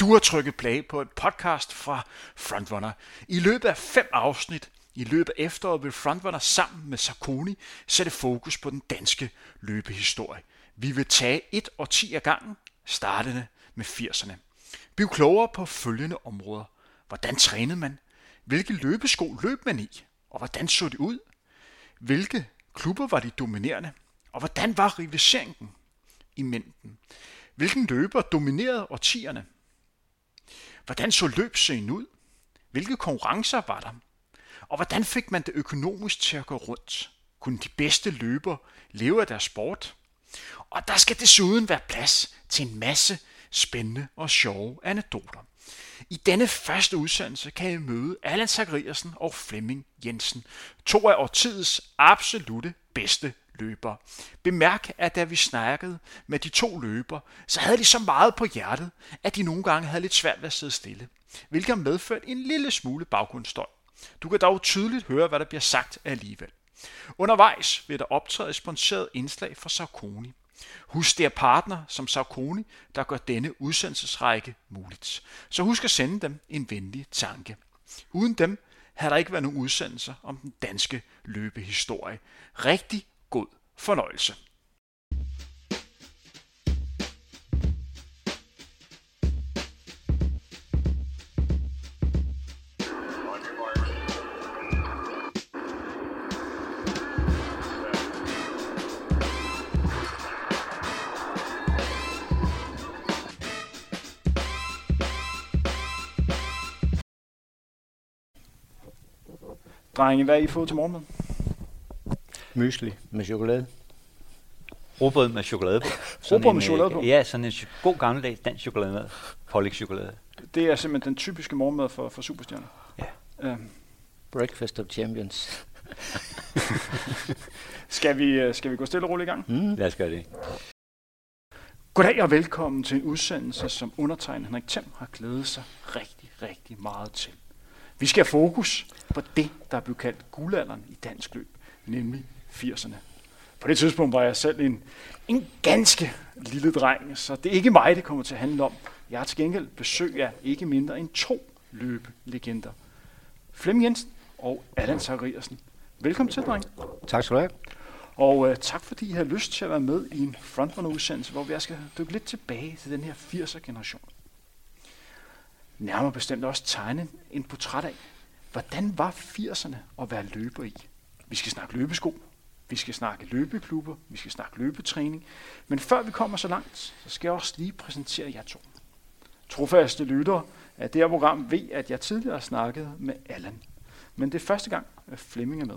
Du har trykket play på et podcast fra Frontrunner. I løbet af fem afsnit i løbet af efteråret vil Frontrunner sammen med Sarkoni sætte fokus på den danske løbehistorie. Vi vil tage et og ti af gangen, startende med 80'erne. Bliv klogere på følgende områder. Hvordan trænede man? Hvilke løbesko løb man i? Og hvordan så det ud? Hvilke klubber var de dominerende? Og hvordan var rivaliseringen i mængden? Hvilken løber dominerede årtierne? Hvordan så løbscenen ud? Hvilke konkurrencer var der? Og hvordan fik man det økonomisk til at gå rundt? Kunne de bedste løber leve af deres sport? Og der skal desuden være plads til en masse spændende og sjove anekdoter. I denne første udsendelse kan I møde Allan Zachariasen og Flemming Jensen, to af årtidets absolute bedste løbere. Bemærk, at da vi snakkede med de to løbere, så havde de så meget på hjertet, at de nogle gange havde lidt svært ved at sidde stille, hvilket har medført en lille smule baggrundsstøj. Du kan dog tydeligt høre, hvad der bliver sagt alligevel. Undervejs vil der optræde et sponsoreret indslag fra Saucony. Husk, det er partner som Saucony, der gør denne udsendelsesrække muligt. Så husk at sende dem en venlig tanke. Uden dem havde der ikke været nogen udsendelser om den danske løbehistorie. Rigtig god fornøjelse. Drenge, hvad har I fået til morgenmad? Mysli med chokolade. Råbrød med chokolade på. Rugbrød med en, chokolade øh, på? Ja, sådan en god gammeldags dansk chokolade med. Pålæg chokolade. Det er simpelthen den typiske morgenmad for, for superstjerner. Ja. Øhm, Breakfast of Champions. skal, vi, øh, skal vi gå stille og roligt i gang? Mm. Lad os gøre det. Goddag og velkommen til en udsendelse, som undertegnet Henrik Thiem har glædet sig rigtig, rigtig meget til. Vi skal have fokus på det, der er blevet kaldt guldalderen i dansk løb, nemlig 80'erne. På det tidspunkt var jeg selv en, en ganske lille dreng, så det er ikke mig, det kommer til at handle om. Jeg har til gengæld besøg af ikke mindre end to løbelegender. Flemming Jensen og Allan Zachariasen. Velkommen til, dreng. Tak skal du have. Og øh, tak fordi I har lyst til at være med i en frontrunner-udsendelse, hvor vi skal dykke lidt tilbage til den her 80'er-generation. Nærmere bestemt også tegne en portræt af, hvordan var 80'erne at være løber i. Vi skal snakke løbesko, vi skal snakke løbeklubber, vi skal snakke løbetræning. Men før vi kommer så langt, så skal jeg også lige præsentere jer to. Trofaste lyttere af det her program ved, at jeg tidligere har snakket med Allan. Men det er første gang, at Flemming er med.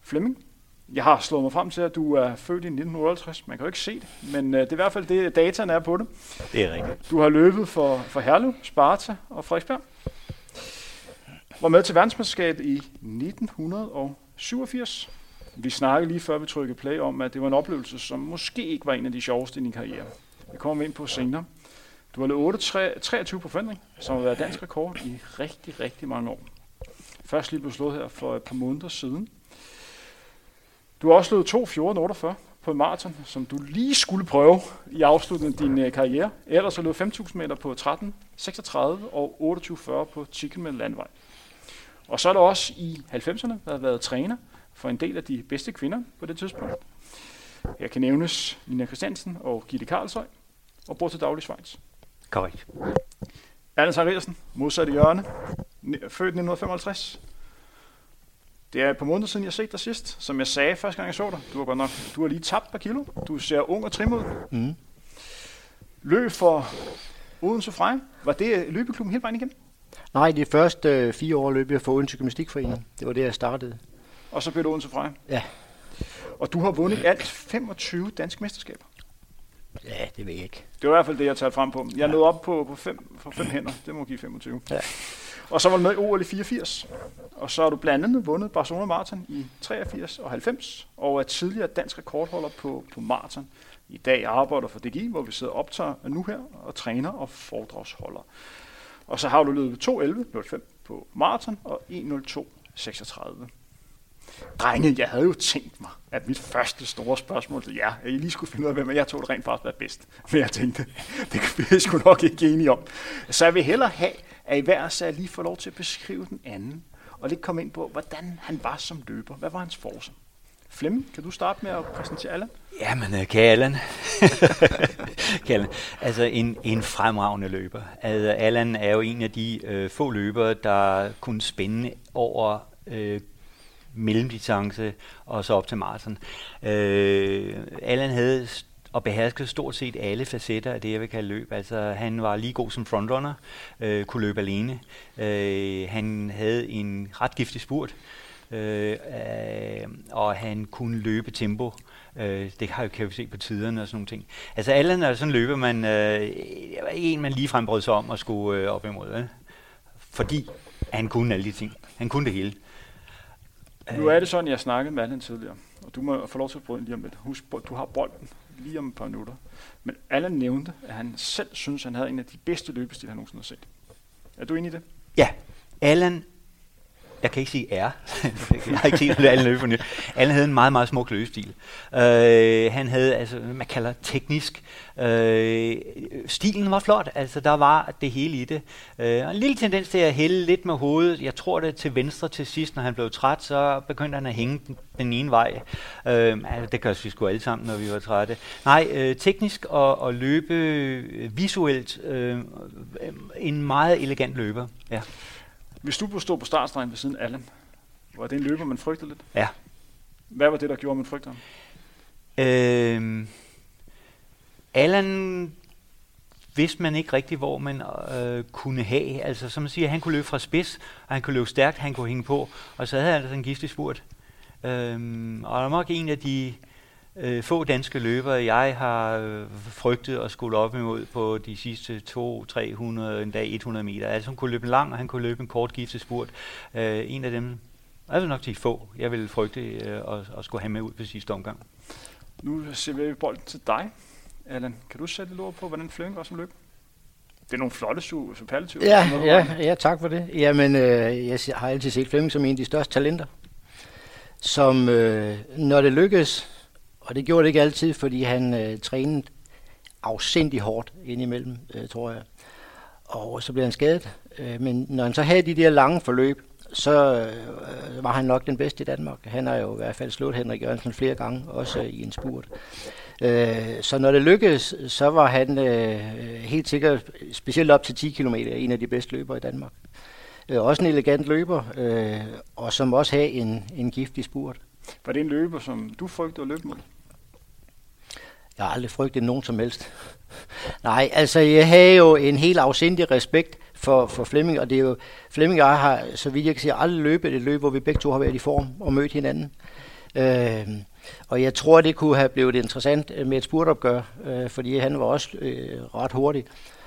Flemming, jeg har slået mig frem til, at du er født i 1958. Man kan jo ikke se det, men øh, det er i hvert fald det, dataen er på det. Det er rigtigt. Du har løbet for, for Herlev, Sparta og Frederiksberg. Var med til verdensmesterskabet i 1987. Vi snakkede lige før vi trykkede play om, at det var en oplevelse, som måske ikke var en af de sjoveste i din karriere. Det kommer vi ind på senere. Du har løbet 23 på forandring, som har været dansk rekord i rigtig, rigtig mange år. Først lige blev slået her for et par måneder siden. Du har også løbet 2, 14, 48 på en maraton, som du lige skulle prøve i afslutningen af din øh, karriere. Ellers har du løbet 5.000 meter på 13, 36 og 28.40 på chicken med landvej. Og så er der også i 90'erne været, været træner for en del af de bedste kvinder på det tidspunkt. Her kan nævnes Nina Christiansen og Gitte Karlsøj, og bor til daglig Schweiz. Korrekt. Allan Zachariasen, modsat i hjørne, født 1955. Det er et par måneder siden, jeg har set dig sidst. Som jeg sagde første gang, jeg så dig, du har godt nok, du har lige tabt par kilo. Du ser ung og trim ud. Mm. Løb for Odense Freja. Var det løbeklubben hele vejen igennem? Nej, de første øh, fire år løb jeg for Odense Gymnastikforening. Det var det, jeg startede. Og så blev det Odense Freja. Ja. Og du har vundet alt 25 danske mesterskaber. Ja, det ved jeg ikke. Det var i hvert fald det, jeg tager frem på. Jeg nåede op på, på fem, for fem hænder. Det må give 25. Ja. Og så var du med i OL i 84. Og så har du blandt andet vundet Barcelona Marathon i 83 og 90. Og er tidligere dansk rekordholder på, på maraton. I dag arbejder for DGI, hvor vi sidder og optager nu her og træner og foredragsholder. Og så har du løbet 2.11.05 på maraton og 1.02.36. Drenge, jeg havde jo tænkt mig, at mit første store spørgsmål til jer, at I lige skulle finde ud af, hvem jeg tog det rent faktisk var bedst. Men jeg tænkte, det kan vi sgu nok ikke enige om. Så jeg vil hellere have, at I hver så lige får lov til at beskrive den anden, og lidt komme ind på, hvordan han var som løber. Hvad var hans force? Flemming, kan du starte med at præsentere Allan? Jamen, øh, kære Allan. kære Allan. Altså, en, en fremragende løber. Altså, Allan er jo en af de øh, få løbere, der kunne spænde over øh, mellemdistance og så op til maraton. Øh, Allan havde og beherskede stort set alle facetter af det, jeg vil kalde løb. Altså, han var lige god som frontrunner, øh, kunne løbe alene. Øh, han havde en ret giftig spurt, øh, og han kunne løbe tempo. Øh, det kan, jo, kan vi se på tiderne og sådan nogle ting. Altså, Allan er sådan en løber, man, øh, en, man lige brød sig om at skulle øh, op imod. Øh? Fordi han kunne alle de ting. Han kunne det hele. Nu er det sådan, jeg snakkede med Allan tidligere, og du må få lov til at bryde lige om lidt. Husk, du har bolden lige om et par minutter. Men Allan nævnte, at han selv synes, at han havde en af de bedste løbestil, han nogensinde har set. Er du enig i det? Ja. Allan jeg kan ikke sige er. jeg har ikke set alle løbe nyt. Allen havde en meget, meget smuk løbestil. Øh, han havde, altså, man kalder teknisk. Øh, stilen var flot, altså der var det hele i det. Øh, en lille tendens til at hælde lidt med hovedet. Jeg tror det til venstre til sidst, når han blev træt, så begyndte han at hænge den, den ene vej. Øh, altså, det gør vi sgu alle sammen, når vi var trætte. Nej, øh, teknisk og, og løbe øh, visuelt. Øh, en meget elegant løber, ja. Hvis du stod på startstregen ved siden af Allen, var det en løber, man frygtede lidt? Ja. Hvad var det, der gjorde, man frygtede ham? Øhm, Allen vidste man ikke rigtig, hvor man øh, kunne have. Altså, som man siger, han kunne løbe fra spids, og han kunne løbe stærkt, han kunne hænge på, og så havde han altså en giftig spurt. Øhm, og der var nok en af de øh, få danske løbere, jeg har øh, frygtet at skulle op imod på de sidste 2, 300, en dag 100 meter. Altså han kunne løbe en lang, og han kunne løbe en kort giftespurt. Øh, en af dem, altså nok de få, jeg ville frygte øh, at, at skulle have med ud på sidste omgang. Nu ser vi bolden til dig, Allan. Kan du sætte lidt ord på, hvordan Fløng var som løb? Det er nogle flotte superlative. Ja, ja, ja, tak for det. Jamen, øh, jeg har altid set Flemming som en af de største talenter, som øh, når det lykkes, og det gjorde det ikke altid, fordi han øh, trænede afsindig hårdt indimellem, øh, tror jeg. Og så blev han skadet. Øh, men når han så havde de der lange forløb, så øh, var han nok den bedste i Danmark. Han har jo i hvert fald slået Henrik Jørgensen flere gange, også i en spurt. Øh, så når det lykkedes, så var han øh, helt sikkert, specielt op til 10 km, en af de bedste løbere i Danmark. Øh, også en elegant løber, øh, og som også havde en, en giftig spurt. Var det en løber, som du frygtede at løbe mod? Jeg har aldrig frygtet nogen som helst. Nej, altså jeg havde jo en helt afsindig respekt for, for Flemming, og det er jo, Flemming og jeg har, så vidt jeg kan sige, aldrig løbet et løb, hvor vi begge to har været i form og mødt hinanden. Øh, og jeg tror, det kunne have blevet interessant øh, med et spurtopgør, øh, fordi han var også øh, ret hurtig.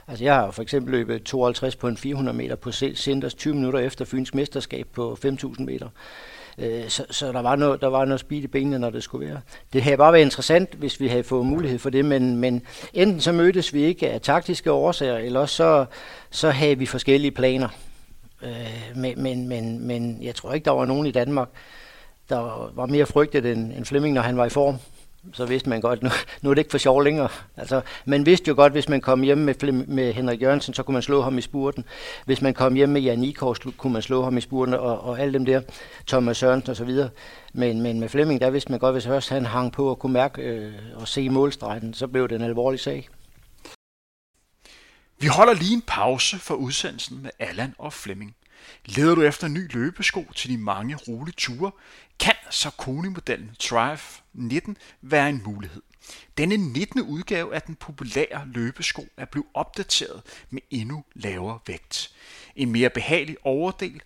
Altså jeg har for eksempel løbet 52 på en 400 meter på Sinders 20 minutter efter Fyns mesterskab på 5.000 meter. Øh, så, så der var noget, der var noget speed i benene, når det skulle være. Det havde bare været interessant, hvis vi havde fået mulighed for det, men, men enten så mødtes vi ikke af taktiske årsager, eller også så, så havde vi forskellige planer. Øh, men, men, men, men jeg tror ikke, der var nogen i Danmark, der var mere frygtet end, end Flemming, når han var i form så vidste man godt, nu, nu er det ikke for sjov længere. Altså, man vidste jo godt, hvis man kom hjem med, med Henrik Jørgensen, så kunne man slå ham i spurten. Hvis man kom hjem med Jan Ikors, kunne man slå ham i spurten, og, og alle dem der, Thomas Sørensen og så videre. Men, men med Flemming, der vidste man godt, hvis først han hang på og kunne mærke øh, og se målstregen, så blev det en alvorlig sag. Vi holder lige en pause for udsendelsen med Allan og Flemming. Leder du efter en ny løbesko til de mange rolige ture, kan så Koni-modellen Triumph 19 være en mulighed. Denne 19. udgave af den populære løbesko er blevet opdateret med endnu lavere vægt, en mere behagelig overdel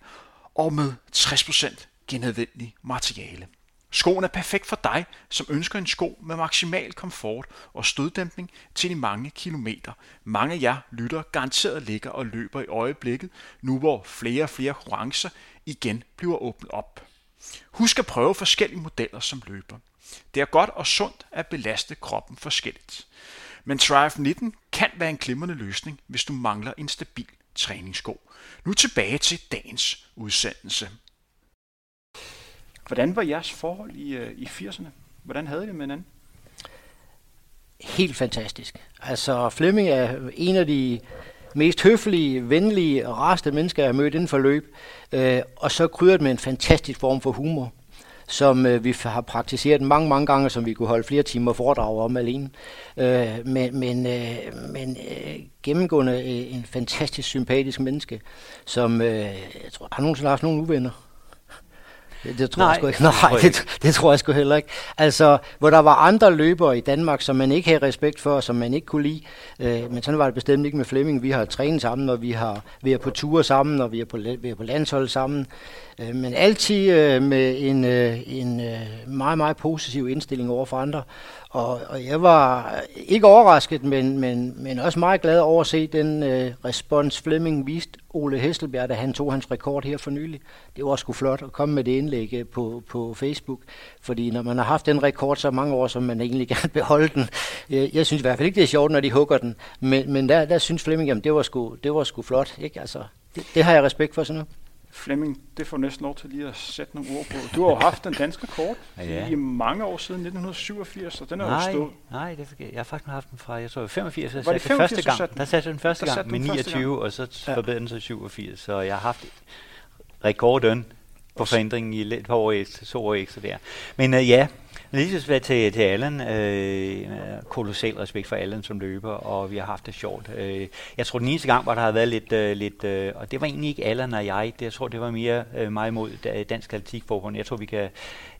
og med 60% genadvendelig materiale. Skoen er perfekt for dig, som ønsker en sko med maksimal komfort og støddæmpning til de mange kilometer. Mange af jer lytter garanteret ligger og løber i øjeblikket, nu hvor flere og flere konkurrencer igen bliver åbnet op. Husk at prøve forskellige modeller som løber. Det er godt og sundt at belaste kroppen forskelligt. Men Triumph 19 kan være en glimrende løsning, hvis du mangler en stabil træningssko. Nu tilbage til dagens udsendelse. Hvordan var jeres forhold i, øh, i 80'erne? Hvordan havde I det med hinanden? Helt fantastisk. Altså, Flemming er en af de mest høflige, venlige og rareste mennesker, jeg har mødt inden for løb. Øh, og så krydret med en fantastisk form for humor, som øh, vi har praktiseret mange, mange gange, som vi kunne holde flere timer foredrag om alene. Øh, men men, øh, men øh, gennemgående øh, en fantastisk sympatisk menneske, som øh, jeg tror, har nogensinde haft nogle uvenner. Det, det tror Nej, jeg sgu ikke. Nej, det, det tror jeg sgu heller ikke. Altså, hvor der var andre løbere i Danmark, som man ikke havde respekt for, som man ikke kunne lide. Øh, men sådan var det bestemt ikke med Flemming. Vi har trænet sammen, og vi har vi er på ture sammen, og vi er på, vi er på landshold sammen. Øh, men altid øh, med en, øh, en øh, meget, meget positiv indstilling over for andre. Og, og jeg var ikke overrasket, men, men, men også meget glad over at se den øh, respons Flemming viste Ole Hesselbjerg, da han tog hans rekord her for nylig. Det var sgu flot at komme med det indlæg øh, på, på Facebook, fordi når man har haft den rekord så mange år, så man egentlig gerne beholde den. Jeg, jeg synes i hvert fald ikke, det er sjovt, når de hugger den, men, men der, der synes Flemming, jamen det var sgu, det var sgu flot. Ikke? Altså, det, det har jeg respekt for sådan noget. Flemming, det får næsten lov til lige at sætte nogle ord på. Du har jo haft den danske kort ja. i mange år siden 1987, og den er jo stået. Nej, det jeg har faktisk haft den fra, jeg tror 85, jeg var det 85, første gang. Der satte den første gang med 29, gang. og så ja. forbedrede den sig 87, så jeg har haft rekorden på forandringen i lidt par år ekstra, to år ekstra der. Men uh, ja, Lige så til, til Allan. Øh, kolossal respekt for Allan som løber, og vi har haft det sjovt. Øh, jeg tror, den eneste gang, hvor der har været lidt, øh, lidt øh, og det var egentlig ikke Allan og jeg, det, jeg tror, det var mere øh, mig mod Dansk Atletikforbund. Jeg tror, vi, kan,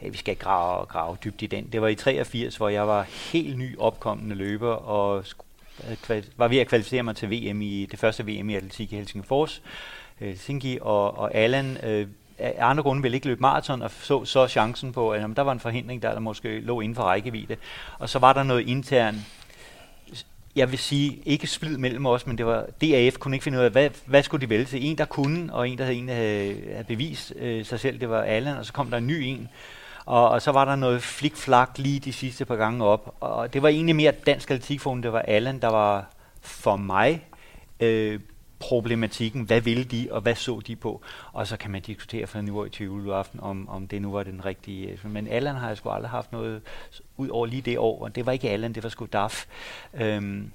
øh, vi skal grave, grave dybt i den. Det var i 83, hvor jeg var helt ny opkommende løber, og øh, var ved at kvalificere mig til VM i det første VM i atletik i Helsingfors. Øh, Helsinki, og, og Allan øh, af andre grunde ville ikke løbe maraton, og så, så chancen på, at jamen, der var en forhindring, der, der måske lå inden for rækkevidde. Og så var der noget intern, jeg vil sige, ikke splid mellem os, men det var DAF kunne ikke finde ud af, hvad, hvad skulle de vælge til? En, der kunne, og en, der havde, en, der havde, havde bevist øh, sig selv, det var Allan, og så kom der en ny en. Og, og så var der noget flikflak lige de sidste par gange op. Og det var egentlig mere dansk atletikforum, det var Allan, der var for mig øh, problematikken, hvad ville de, og hvad så de på, og så kan man diskutere fra niveau i 20 aften, om, om det nu var den rigtige. Øh, men Allan har jeg sgu aldrig haft noget ud over lige det år, og det var ikke Allan, det var sgu DAF. Øhm,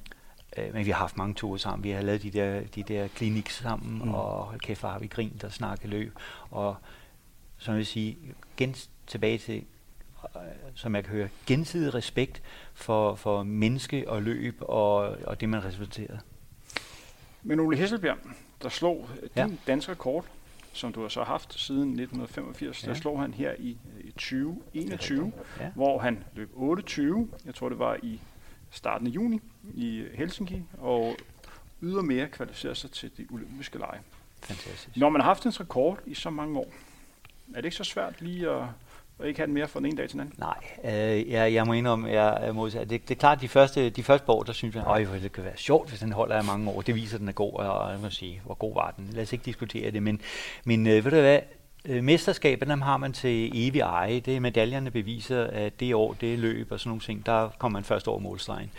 øh, men vi har haft mange ture sammen. Vi har lavet de der, de der klinik sammen, mm. og hold kæft, har vi grint og snakket løb. Og jeg vil sige, gen, tilbage til, øh, som jeg kan høre, gensidig respekt for, for menneske og løb og, og det, man respekterer. Men Ole Hesselbjerg, der slog ja. din danske rekord, som du har så haft siden 1985, ja. der slog han her i, i 2021, ja. hvor han løb 28, jeg tror det var i starten af juni i Helsinki, og ydermere kvalificerede sig til de olympiske lege. Fantastisk. Når man har haft en rekord i så mange år, er det ikke så svært lige at og ikke have den mere fra den ene dag til den anden? Nej, øh, jeg, jeg må indrømme, jeg er modsat. Det, det er klart, de første, de første år, der synes jeg, at det kan være sjovt, hvis den holder i mange år. Det viser, at den er god, og jeg må sige, hvor god var den. Lad os ikke diskutere det, men, men øh, ved du hvad, øh, mesterskabet, dem har man til evig eje. Det er medaljerne beviser, at det år, det løb og sådan nogle ting, der kommer man først over målstregen.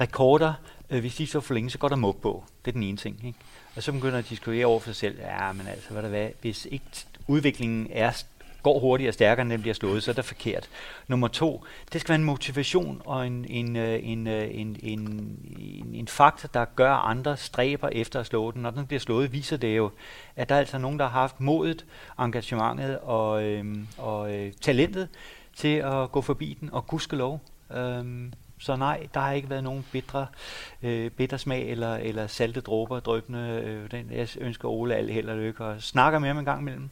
Rekorder, øh, hvis de så for længe, så går der mug på. Det er den ene ting. Ikke? Og så begynder at diskutere over for sig selv, ja, men altså, hvad der hvad, hvis ikke udviklingen er går hurtigere og stærkere, end den bliver slået, så er det forkert. Nummer to, det skal være en motivation og en, en, øh, en, øh, en, en, en, en faktor, der gør andre stræber efter at slå den. Når den bliver slået, viser det jo, at der er altså nogen, der har haft modet, engagementet og, øhm, og øh, talentet til at gå forbi den, og gudskelov. Øhm, så nej, der har ikke været nogen bitre, øh, bitter smag eller, eller salte dråber drøbende. Øh, den, jeg ønsker Ole alt held og lykke og snakker med ham en gang imellem.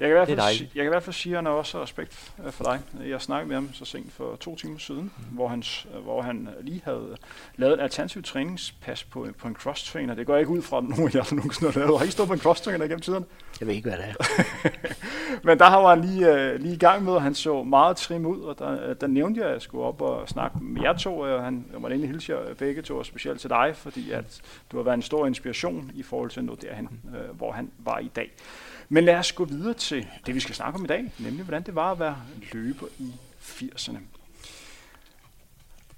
Jeg kan, i hvert fald, jeg kan i hvert fald sige, at han har også respekt øh, for dig. Jeg snakkede med ham så sent for to timer siden, mm. hvor, han, hvor han lige havde lavet et alternativ træningspas på, på en cross-trainer. Det går ikke ud fra, at nogen af jer nogensinde har lavet. Har I stået på en cross-trainer gennem tiden? Jeg ved ikke, hvad det er. Men der var han lige, uh, lige i gang med, og han så meget trim ud, og der, der nævnte jeg, at jeg skulle op og snakke med jer to, og han jeg var egentlig hilse jer begge to, og specielt til dig, fordi at du har været en stor inspiration i forhold til noget derhen, uh, hvor han var i dag. Men lad os gå videre til det, vi skal snakke om i dag, nemlig hvordan det var at være løber i 80'erne.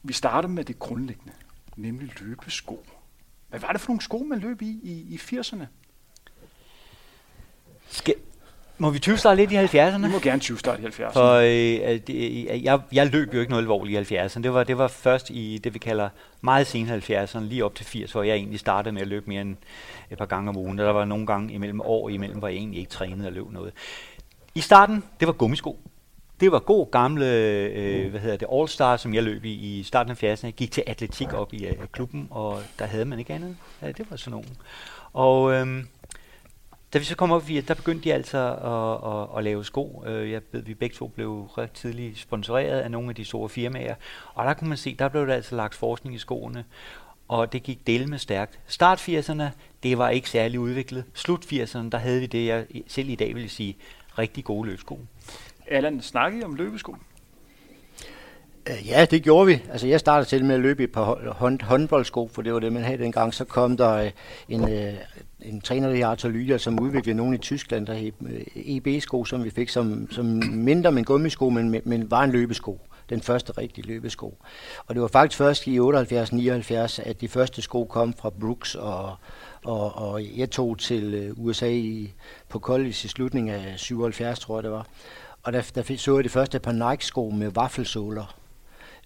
Vi starter med det grundlæggende, nemlig løbesko. Hvad var det for nogle sko, man løb i i, i 80'erne? Skal, må vi 20 lidt i 70'erne? Vi må gerne 20 i 70'erne. For øh, det, jeg, jeg løb jo ikke noget alvorligt i 70'erne. Det var, det var først i det, vi kalder meget sene 70'erne, lige op til 80, hvor jeg egentlig startede med at løbe mere end et par gange om ugen. Der var nogle gange imellem år imellem, hvor jeg egentlig ikke trænede og løb noget. I starten, det var gummisko. Det var god gamle, øh, hvad hedder det, All-Star, som jeg løb i i starten af 70'erne. Jeg gik til atletik op i uh, klubben, og der havde man ikke andet. Ja, det var sådan nogen. Og øh, da vi så kom op, der begyndte de altså at, at, at lave sko. Øh, jeg ved, vi begge to blev ret tidligt sponsoreret af nogle af de store firmaer. Og der kunne man se, der blev der altså lagt forskning i skoene. Og det gik del med stærkt. Start 80'erne, det var ikke særlig udviklet. Slut 80'erne, der havde vi det, jeg selv i dag vil sige, rigtig gode løbsko. Allan, snakkede I om løbesko? Øh, ja, det gjorde vi. Altså, jeg startede selv med at løbe i et par hånd, håndboldsko, for det var det, man havde dengang. Så kom der øh, en, øh, en træner, der Arthur Lydia, som udviklede nogle i Tyskland, der hed EB-sko, som vi fik som, som mindre men gummisko, men, men var en løbesko. Den første rigtige løbesko. Og det var faktisk først i 78-79, at de første sko kom fra Brooks, og, og, og jeg tog til USA i, på college i slutningen af 77, tror jeg det var. Og der, der så jeg det første par Nike-sko med vaffelsåler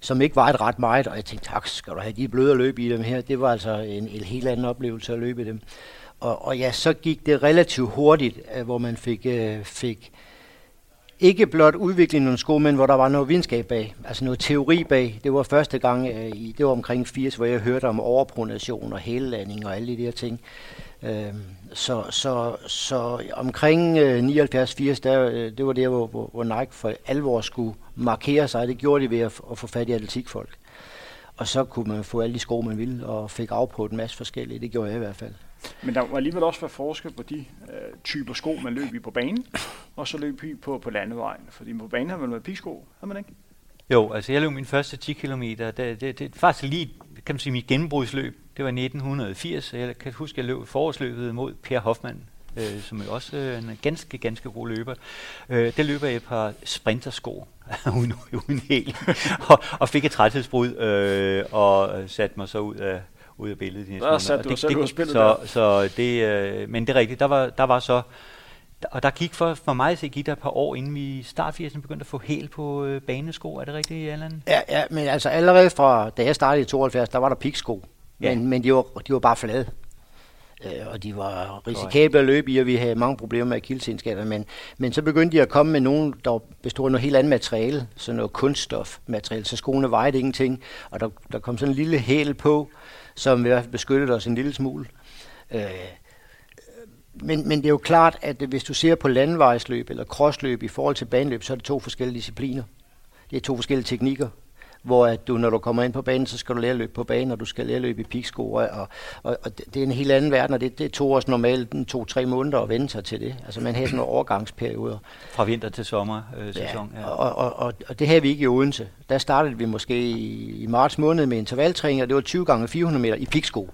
som ikke var et ret meget, og jeg tænkte, tak, skal du have de bløde løb i dem her? Det var altså en, en helt anden oplevelse at løbe i dem. Og, og ja, så gik det relativt hurtigt, øh, hvor man fik, øh, fik ikke blot udvikling nogle sko, men hvor der var noget videnskab bag, altså noget teori bag. Det var første gang, øh, i, det var omkring 80, hvor jeg hørte om overpronation og hællanding og alle de der ting. Øh, så, så, så omkring øh, 79-80, der, øh, det var der, hvor, hvor, hvor Nike for alvor skulle markere sig. Det gjorde de ved at, at få fat i atletikfolk. Og så kunne man få alle de sko, man ville, og fik afprøvet en masse forskellige. Det gjorde jeg i hvert fald. Men der var alligevel også være forskel på de øh, typer sko, man løb i på banen, og så løb i på, på landevejen. Fordi på banen har man været pigsko, har man ikke? Jo, altså jeg løb min første 10 km. Det, det, det er faktisk lige, kan man sige, mit gennembrudsløb. Det var 1980. Jeg kan huske, at jeg løb forårsløbet mod Per Hoffmann, øh, som er også øh, en ganske, ganske god løber. Øh, det løber jeg et par sprintersko, uden, uden hel, og, og fik et træthedsbrud, øh, og satte mig så ud af, ud af billedet. Der satte du det, selv ud spillet så, så det, øh, Men det er rigtigt, der var, der var så, og der gik for, for mig så gik der et par år, inden vi start 80'erne begyndte at få hæl på øh, banesko. Er det rigtigt, Allan? Ja, ja, men altså allerede fra, da jeg startede i 72, der var der piksko. Ja. Men, men de, var, de var bare flade. Øh, og de var risikable at løbe i, og vi havde mange problemer med akilsenskader. Men, men så begyndte de at komme med nogen, der bestod af noget helt andet materiale, sådan noget kunststofmateriale, så skoene vejede ingenting, og der, der kom sådan en lille hæl på, som i hvert fald beskyttede os en lille smule. Øh, men, men det er jo klart, at hvis du ser på landevejsløb eller crossløb i forhold til baneløb, så er det to forskellige discipliner. Det er to forskellige teknikker hvor at du, når du kommer ind på banen, så skal du lære at løbe på banen, og du skal lære at løbe i piksko, og, og, og det er en helt anden verden, og det, det tog os normalt to-tre måneder at vende sig til det. Altså man havde sådan nogle overgangsperioder. Fra vinter til sommer øh, sæson. Ja, ja. Og, og, og, og, det havde vi ikke i Odense. Der startede vi måske i, i marts måned med intervaltræning, og det var 20 gange 400 meter i piksko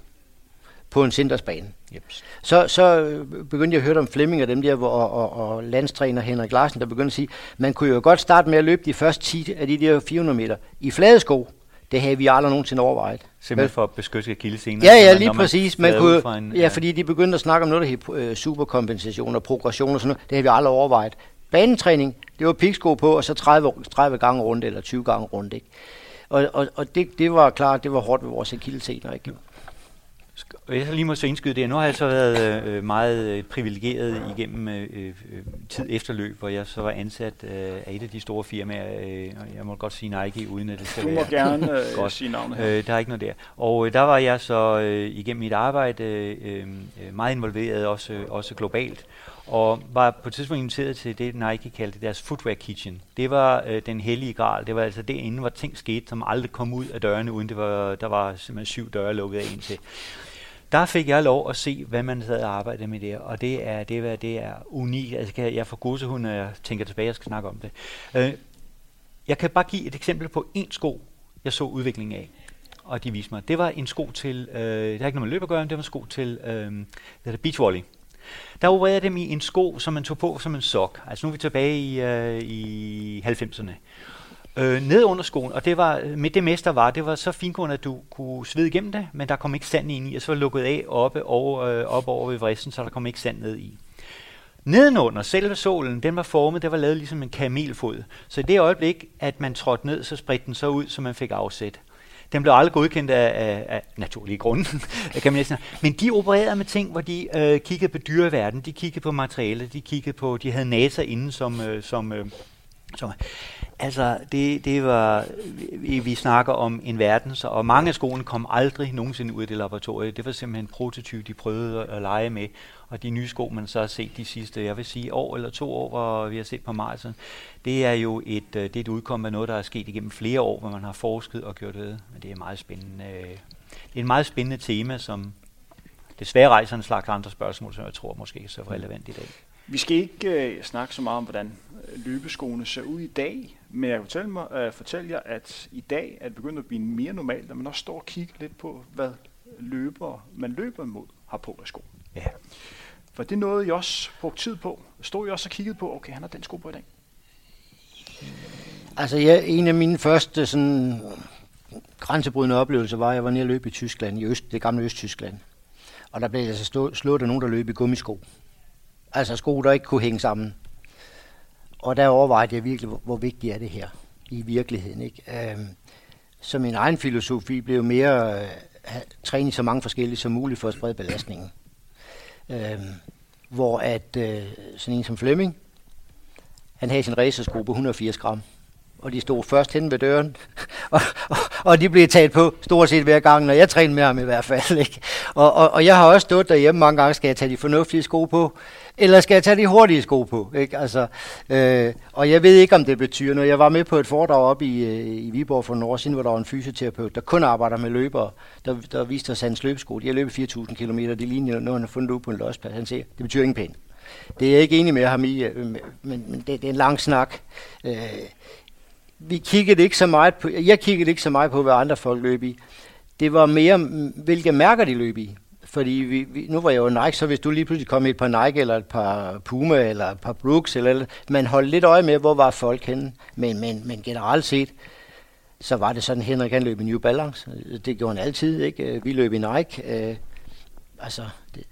på en centersbane. Yep. Så, så begyndte jeg at høre om Flemming og dem der, hvor, og, og, og landstræner Henrik Larsen, der begyndte at sige, man kunne jo godt starte med at løbe de første 10 af de der 400 meter i flade sko. Det havde vi aldrig nogensinde overvejet. Simpelthen for at beskytte gildescener? Ja, ja, lige præcis. Man kunne, en, ja, ja, fordi de begyndte at snakke om noget, der hed øh, superkompensation og progression og sådan noget. Det havde vi aldrig overvejet. Banetræning, det var piksko på, og så 30, 30 gange rundt eller 20 gange rundt. Ikke? Og, og, og det, det var klart, det var hårdt ved vores akillescener. Ikke? Jeg lige må så indskyde det. Nu har jeg så været øh, meget øh, privilegeret igennem øh, øh, tid efterløb, hvor jeg så var ansat øh, af et af de store firmaer. Øh, jeg må godt sige Nike, uden at det skal være... Du må gerne øh, godt. sige navnet. Øh, der er ikke noget der. Og øh, der var jeg så øh, igennem mit arbejde øh, øh, meget involveret, også, øh, også globalt og var på et tidspunkt inviteret til det, Nike kaldte deres footwear kitchen. Det var øh, den hellige gral. Det var altså derinde, hvor ting skete, som aldrig kom ud af dørene, uden det var, der var simpelthen syv døre lukket af ind til der fik jeg lov at se, hvad man havde arbejdet med der, og det er, det er, det er unikt. Altså, jeg får gåsehud, når jeg tænker tilbage, jeg skal snakke om det. Øh, jeg kan bare give et eksempel på en sko, jeg så udviklingen af, og de viste mig. Det var en sko til, øh, det har ikke noget med løb at gøre, det var en sko til øh, det beach volley. Der opererede dem i en sko, som man tog på som en sok. Altså nu er vi tilbage i, øh, i 90'erne øh, ned under skoen, og det var med det mester var, det var så finkornet, at du kunne svede igennem det, men der kom ikke sand ind i, og så var lukket af oppe over, øh, op over ved vristen, så der kom ikke sand ned i. Nedenunder selve sålen, den var formet, det var lavet ligesom en kamelfod. Så i det øjeblik, at man trådte ned, så spredte den så ud, så man fik afsæt. Den blev aldrig godkendt af, af, af naturlige grunde, kan man næsten Men de opererede med ting, hvor de øh, kiggede på dyreverden, de kiggede på materiale, de kiggede på, de havde NASA inden som, øh, som, øh, som Altså, det, det var, vi, vi snakker om en verden, så, og mange af skolen kom aldrig nogensinde ud af det laboratorie. Det var simpelthen en prototyp, de prøvede at lege med. Og de nye sko, man så har set de sidste, jeg vil sige, år eller to år, hvor vi har set på Mars, det er jo et, øh, det er et udkom af noget, der er sket igennem flere år, hvor man har forsket og gjort det. Men det er meget spændende. Øh, det er et meget spændende tema, som desværre rejser en slags andre spørgsmål, som jeg tror måske er så relevant i dag. Vi skal ikke øh, snakke så meget om, hvordan øh, løbeskoene ser ud i dag, men jeg kan fortælle, mig, øh, fortælle jer, at i dag er det begyndt at blive mere normalt, at man også står og kigger lidt på, hvad løber, man løber imod har på af sko. Ja. For det nåede I også brugt tid på. Stod I også og kiggede på, okay, han har den sko på i dag? Altså, ja, en af mine første sådan, grænsebrydende oplevelser var, at jeg var nede og løb i Tyskland, i Øst, det gamle Østtyskland. Og der blev altså slået af nogen, der løb i gummisko. Altså sko, der ikke kunne hænge sammen. Og der overvejede jeg virkelig, hvor, hvor vigtigt er det her i virkeligheden. Ikke? Øhm, så min egen filosofi blev mere øh, træne så mange forskellige som muligt for at sprede belastningen. Øhm, hvor at øh, sådan en som Flemming, han havde sin racersgruppe 180 gram og de stod først hen ved døren, og, og, og de blev taget på stort set hver gang, når jeg trænede med ham i hvert fald. Ikke? Og, og, og jeg har også stået derhjemme mange gange, skal jeg tage de fornuftige sko på, eller skal jeg tage de hurtige sko på? Ikke? Altså, øh, og jeg ved ikke, om det betyder noget. Jeg var med på et foredrag op i, øh, i Viborg for nogle år siden, hvor der var en fysioterapeut, der kun arbejder med løbere, der, der viste os hans løbesko. De har løbet 4.000 km, det ligner noget, han har fundet ud på en losplads. Han siger, det betyder ingen pænt. Det er jeg ikke enig med ham i, øh, men, men det, det er en lang snak. Øh, vi kiggede ikke så meget på, jeg kiggede ikke så meget på, hvad andre folk løb i. Det var mere, hvilke mærker de løb i. Fordi vi, vi, nu var jeg jo Nike, så hvis du lige pludselig kom i et par Nike, eller et par Puma, eller et par Brooks, eller, eller man holdt lidt øje med, hvor var folk henne. Men, men, men generelt set, så var det sådan, Henrik han løb i New Balance. Det gjorde han altid, ikke? Vi løb i Nike. Øh, altså, det.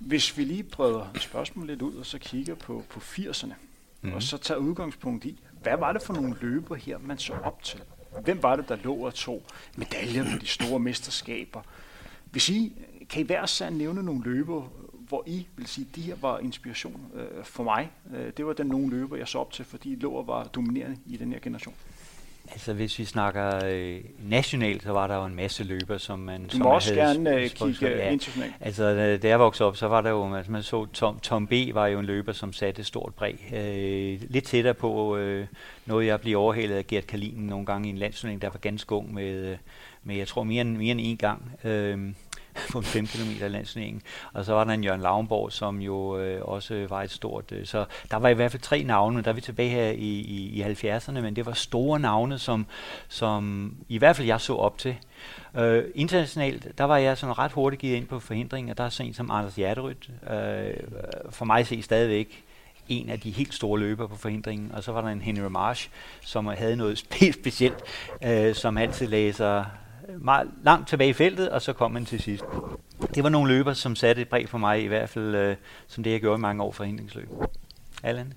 Hvis vi lige prøver spørgsmålet lidt ud, og så kigger på, på 80'erne, mm. og så tager udgangspunkt i, hvad var det for nogle løber her, man så op til? Hvem var det, der lå og tog medaljer på de store mesterskaber? Hvis I, kan I hver sand nævne nogle løber, hvor I vil sige, at de her var inspiration øh, for mig. Øh, det var den nogle løber, jeg så op til, fordi lå og var dominerende i den her generation. Altså hvis vi snakker øh, nationalt, så var der jo en masse løber, som man... Du som må også havde gerne øh, kigge ja. internationalt. Altså da jeg voksede op, så var der jo, altså man så Tom, Tom B. var jo en løber, som satte et stort præg. Øh, lidt tættere på øh, noget, jeg blev overhældet af Gert Kalin nogle gange i en landsturnering, der var ganske ung med, med jeg tror mere end, mere end en gang. Øh, på en 5 km landsningen. Og så var der en Jørgen Lavnborg, som jo øh, også var et stort... Øh, så der var i hvert fald tre navne, der er vi tilbage her i, i, i 70'erne, men det var store navne, som, som i hvert fald jeg så op til. Øh, internationalt, der var jeg sådan ret hurtigt givet ind på forhindring, og der er sådan en som Anders Hjerterødt, øh, for mig se stadigvæk en af de helt store løber på forhindringen, og så var der en Henry Marsh, som havde noget specielt, øh, som altid læser meget langt tilbage i feltet, og så kom han til sidst. Det var nogle løber, som satte et bræk for mig, i hvert fald øh, som det, jeg gjorde i mange år for hindringsløb. Allan?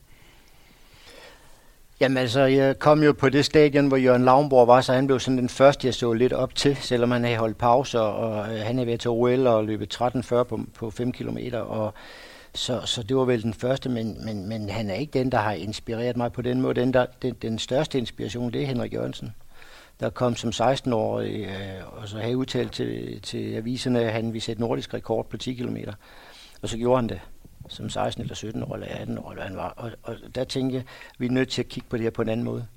Jamen altså, jeg kom jo på det stadion, hvor Jørgen Lavnborg var, så han blev sådan den første, jeg så lidt op til, selvom han havde holdt pauser, og øh, han er ved til OL og løbet 13.40 på, på 5 km, og så, så det var vel den første, men, men, men han er ikke den, der har inspireret mig på den måde. Den, der, den, den største inspiration, det er Henrik Jørgensen der kom som 16-årig øh, og så havde udtalt til, til aviserne, at han ville sætte nordisk rekord på 10 km. Og så gjorde han det som 16 eller 17 år eller 18 år, eller han var. Og, og der tænkte jeg, vi er nødt til at kigge på det her på en anden måde.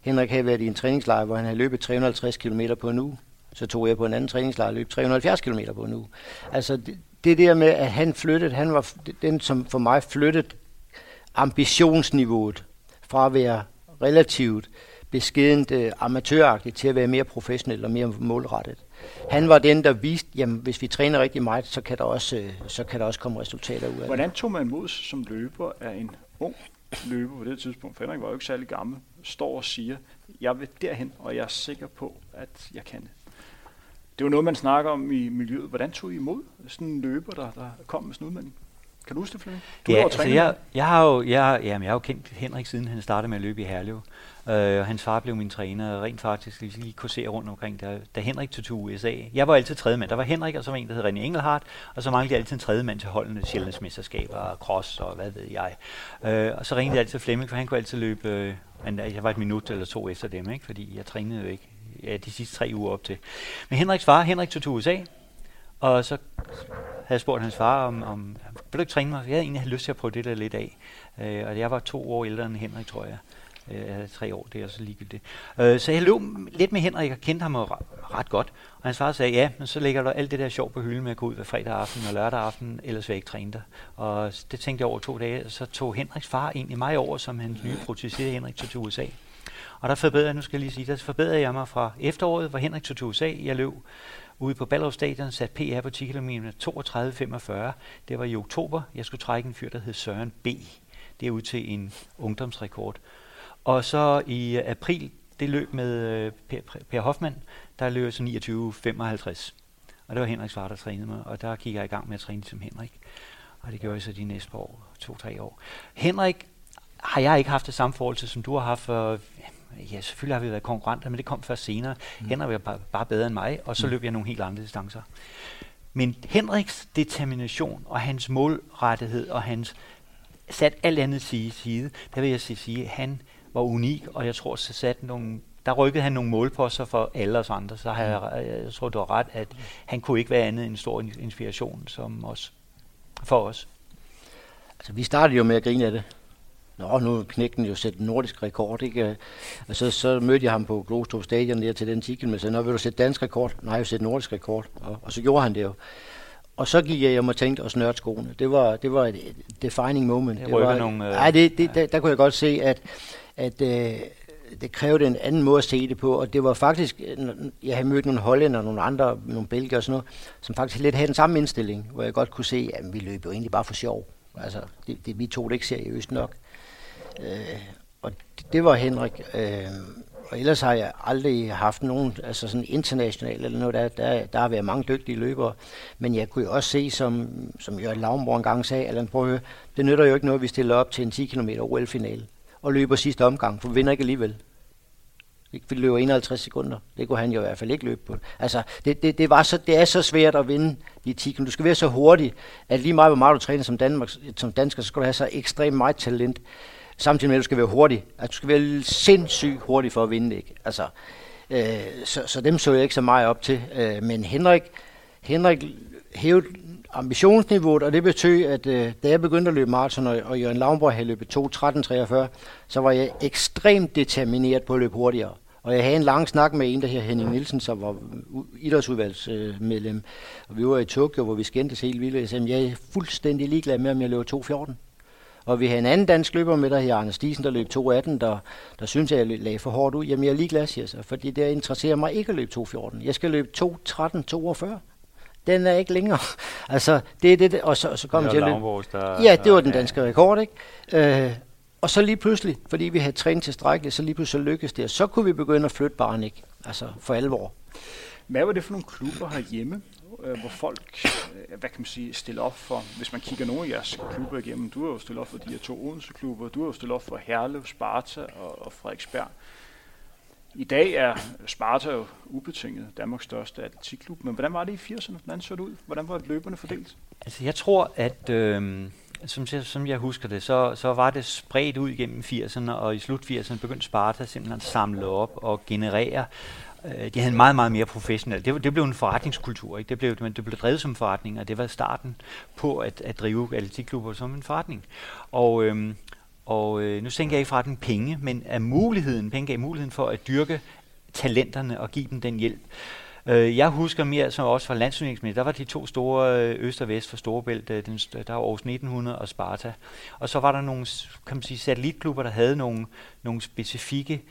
Henrik havde været i en træningslejr, hvor han havde løbet 350 km på en uge. Så tog jeg på en anden træningslejr og løb 370 km på en uge. Altså det, det der med, at han flyttede, han var den, som for mig flyttede ambitionsniveauet fra at være relativt beskedent uh, amatøragtigt til at være mere professionel og mere målrettet. Han var den, der viste, at hvis vi træner rigtig meget, så kan der også, uh, så kan der også komme resultater ud af det. Hvordan tog man mod som løber af en ung løber på det tidspunkt? For Henrik var jo ikke særlig gammel. Står og siger, jeg vil derhen, og jeg er sikker på, at jeg kan det. Det var noget, man snakker om i miljøet. Hvordan tog I imod sådan en løber, der, der kom med sådan en udmelding? Kan du huske det, Flemming? Du ja, altså jeg, jeg, har jo, jeg, jamen, jeg har jo kendt Henrik siden han startede med at løbe i Herlev. Øh, og hans far blev min træner, og rent faktisk lige, lige kunne se rundt omkring, da, da Henrik tog til USA. Jeg var altid tredje mand. Der var Henrik, og så var en, der hed René Engelhardt, og så manglede jeg altid en tredje mand til holdene, sjældensmesterskaber, cross og hvad ved jeg. Øh, og så ringede jeg altid Flemming, for han kunne altid løbe, øh, men jeg var et minut eller to efter dem, ikke? fordi jeg trænede jo ikke ja, de sidste tre uger op til. Men Henriks far, Henrik tog til USA, og så havde jeg spurgt hans far, om, om vil du ikke træne mig? Jeg havde egentlig lyst til at prøve det der lidt af. Øh, og jeg var to år ældre end Henrik, tror jeg. Øh, jeg havde tre år, det er så ligegyldigt. Øh, så jeg løb lidt med Henrik, og kendte ham ret, ret godt. Og hans far sagde, ja, men så ligger du alt det der sjov på hylden med at gå ud hver fredag aften og lørdag aften, ellers vil jeg ikke træne dig. Og det tænkte jeg over to dage, og så tog Henriks far egentlig mig over som hans nye protégé, Henrik tog til USA. Og der forbedrede, nu skal jeg lige sige, der forbedrede jeg mig fra efteråret, hvor Henrik tog til USA. Jeg løb ude på Ballerup Stadion, sat PR på 10 km 32.45. Det var i oktober. Jeg skulle trække en fyr, der hed Søren B. Det er ud til en ungdomsrekord. Og så i april, det løb med øh, Per, per Hoffmann, der løb så 29.55. Og det var Henriks far, der trænede mig, og der gik jeg i gang med at træne som Henrik. Og det gjorde jeg så de næste år, to-tre år. Henrik har jeg ikke haft det samme forhold til, som du har haft for ja, selvfølgelig har vi været konkurrenter, men det kom først senere. Mm. Henrik var bare, bare bedre end mig, og så mm. løb jeg nogle helt andre distancer. Men Henriks determination og hans målrettighed og hans sat alt andet side, side der vil jeg sige, at han var unik, og jeg tror, så sat nogle, der rykkede han nogle målposter for alle os andre, så har jeg, mm. jeg tror, du har ret, at han kunne ikke være andet end en stor inspiration som os, for os. Altså, vi startede jo med at grine af det. Nå, nu knækkede den jo sætte nordisk rekord, ikke? Og så, så mødte jeg ham på Glostrup Stadion der til den tikel, men så, nå, vil du sætte dansk rekord? Nej, jeg vil sætte nordisk rekord. Og, og så gjorde han det jo. Og så gik jeg hjem og tænkte og snørte skoene. Det var, det var et defining moment. Det, det var, nogle, øh, nej, det, det, ja. der, der, kunne jeg godt se, at, at øh, det krævede en anden måde at se det på, og det var faktisk, jeg havde mødt nogle hollænder, nogle andre, nogle belgier og sådan noget, som faktisk lidt havde den samme indstilling, hvor jeg godt kunne se, at vi løb jo egentlig bare for sjov. Altså, det, det, vi tog det ikke seriøst nok. Øh, og det, det var Henrik. Øh, og ellers har jeg aldrig haft nogen altså sådan international eller noget, der, der, der har været mange dygtige løbere. Men jeg kunne jo også se, som, som Jørgen Lavnborg engang sagde, Allan, prøv at høre, det nytter jo ikke noget, at vi stiller op til en 10 km OL-finale og løber sidste omgang, for vi vinder ikke alligevel. Vi løber 51 sekunder. Det kunne han jo i hvert fald ikke løbe på. Altså, det, det, det, var så, det er så svært at vinde de 10 km. Du skal være så hurtig, at lige meget hvor meget du træner som, Danmark, som dansker, så skal du have så ekstremt meget talent samtidig med, at du skal være hurtig. Altså, du skal være sindssygt hurtig for at vinde, ikke? Altså, øh, så, så dem så jeg ikke så meget op til. Øh, men Henrik, Henrik hævede ambitionsniveauet, og det betød, at øh, da jeg begyndte at løbe maraton, og, og Jørgen Lavnborg havde løbet 2.13.43, så var jeg ekstremt determineret på at løbe hurtigere. Og jeg havde en lang snak med en, der her Henning Nielsen, som var idrætsudvalgsmedlem. Og vi var i Tokyo, hvor vi skændtes helt vildt. Jeg sagde, jeg er fuldstændig ligeglad med, om jeg løber 2.14. Og vi havde en anden dansk løber med, der her Anders Stisen, der løb 2.18, der, der synes, at jeg lagde for hårdt ud. Jamen, jeg er ligeglad, siger så, fordi det interesserer mig ikke at løbe 2.14. Jeg skal løbe 2.13.42 den er ikke længere. altså, det er det, og så, så kom jeg til at løbe. Ja, det var den danske rekord, ikke? Øh, og så lige pludselig, fordi vi havde trænet tilstrækkeligt, så lige pludselig lykkedes det, og så kunne vi begynde at flytte barn, ikke? Altså, for alvor. Hvad var det for nogle klubber herhjemme, øh, hvor folk, øh, hvad kan man sige, stiller op for, hvis man kigger nogle af jeres klubber igennem, du har jo stillet op for de her to Odense-klubber, du har jo stillet op for Herlev, Sparta og, og Frederiksberg. I dag er Sparta jo ubetinget Danmarks største atletikklub, men hvordan var det i 80'erne? Hvordan så det ud? Hvordan var løberne fordelt? Altså jeg tror, at øh, som, som jeg husker det, så, så var det spredt ud igennem 80'erne, og i slut 80'erne begyndte Sparta simpelthen at samle op og generere Øh, de havde en meget, meget mere professionel. Det, det blev en forretningskultur. Ikke? Det, blev, det blev drevet som forretning, og det var starten på at, at drive atletikklubber som en forretning. Og, øhm, og øh, nu tænker jeg ikke den penge, men af muligheden, penge gav muligheden for at dyrke talenterne og give dem den hjælp. Øh, jeg husker mere som også fra landsuniversitetet, der var de to store øh, øst og vest for Storebælt, øh, den, der var Aarhus 1900 og Sparta. Og så var der nogle kan man sige, satellitklubber, der havde nogle, nogle specifikke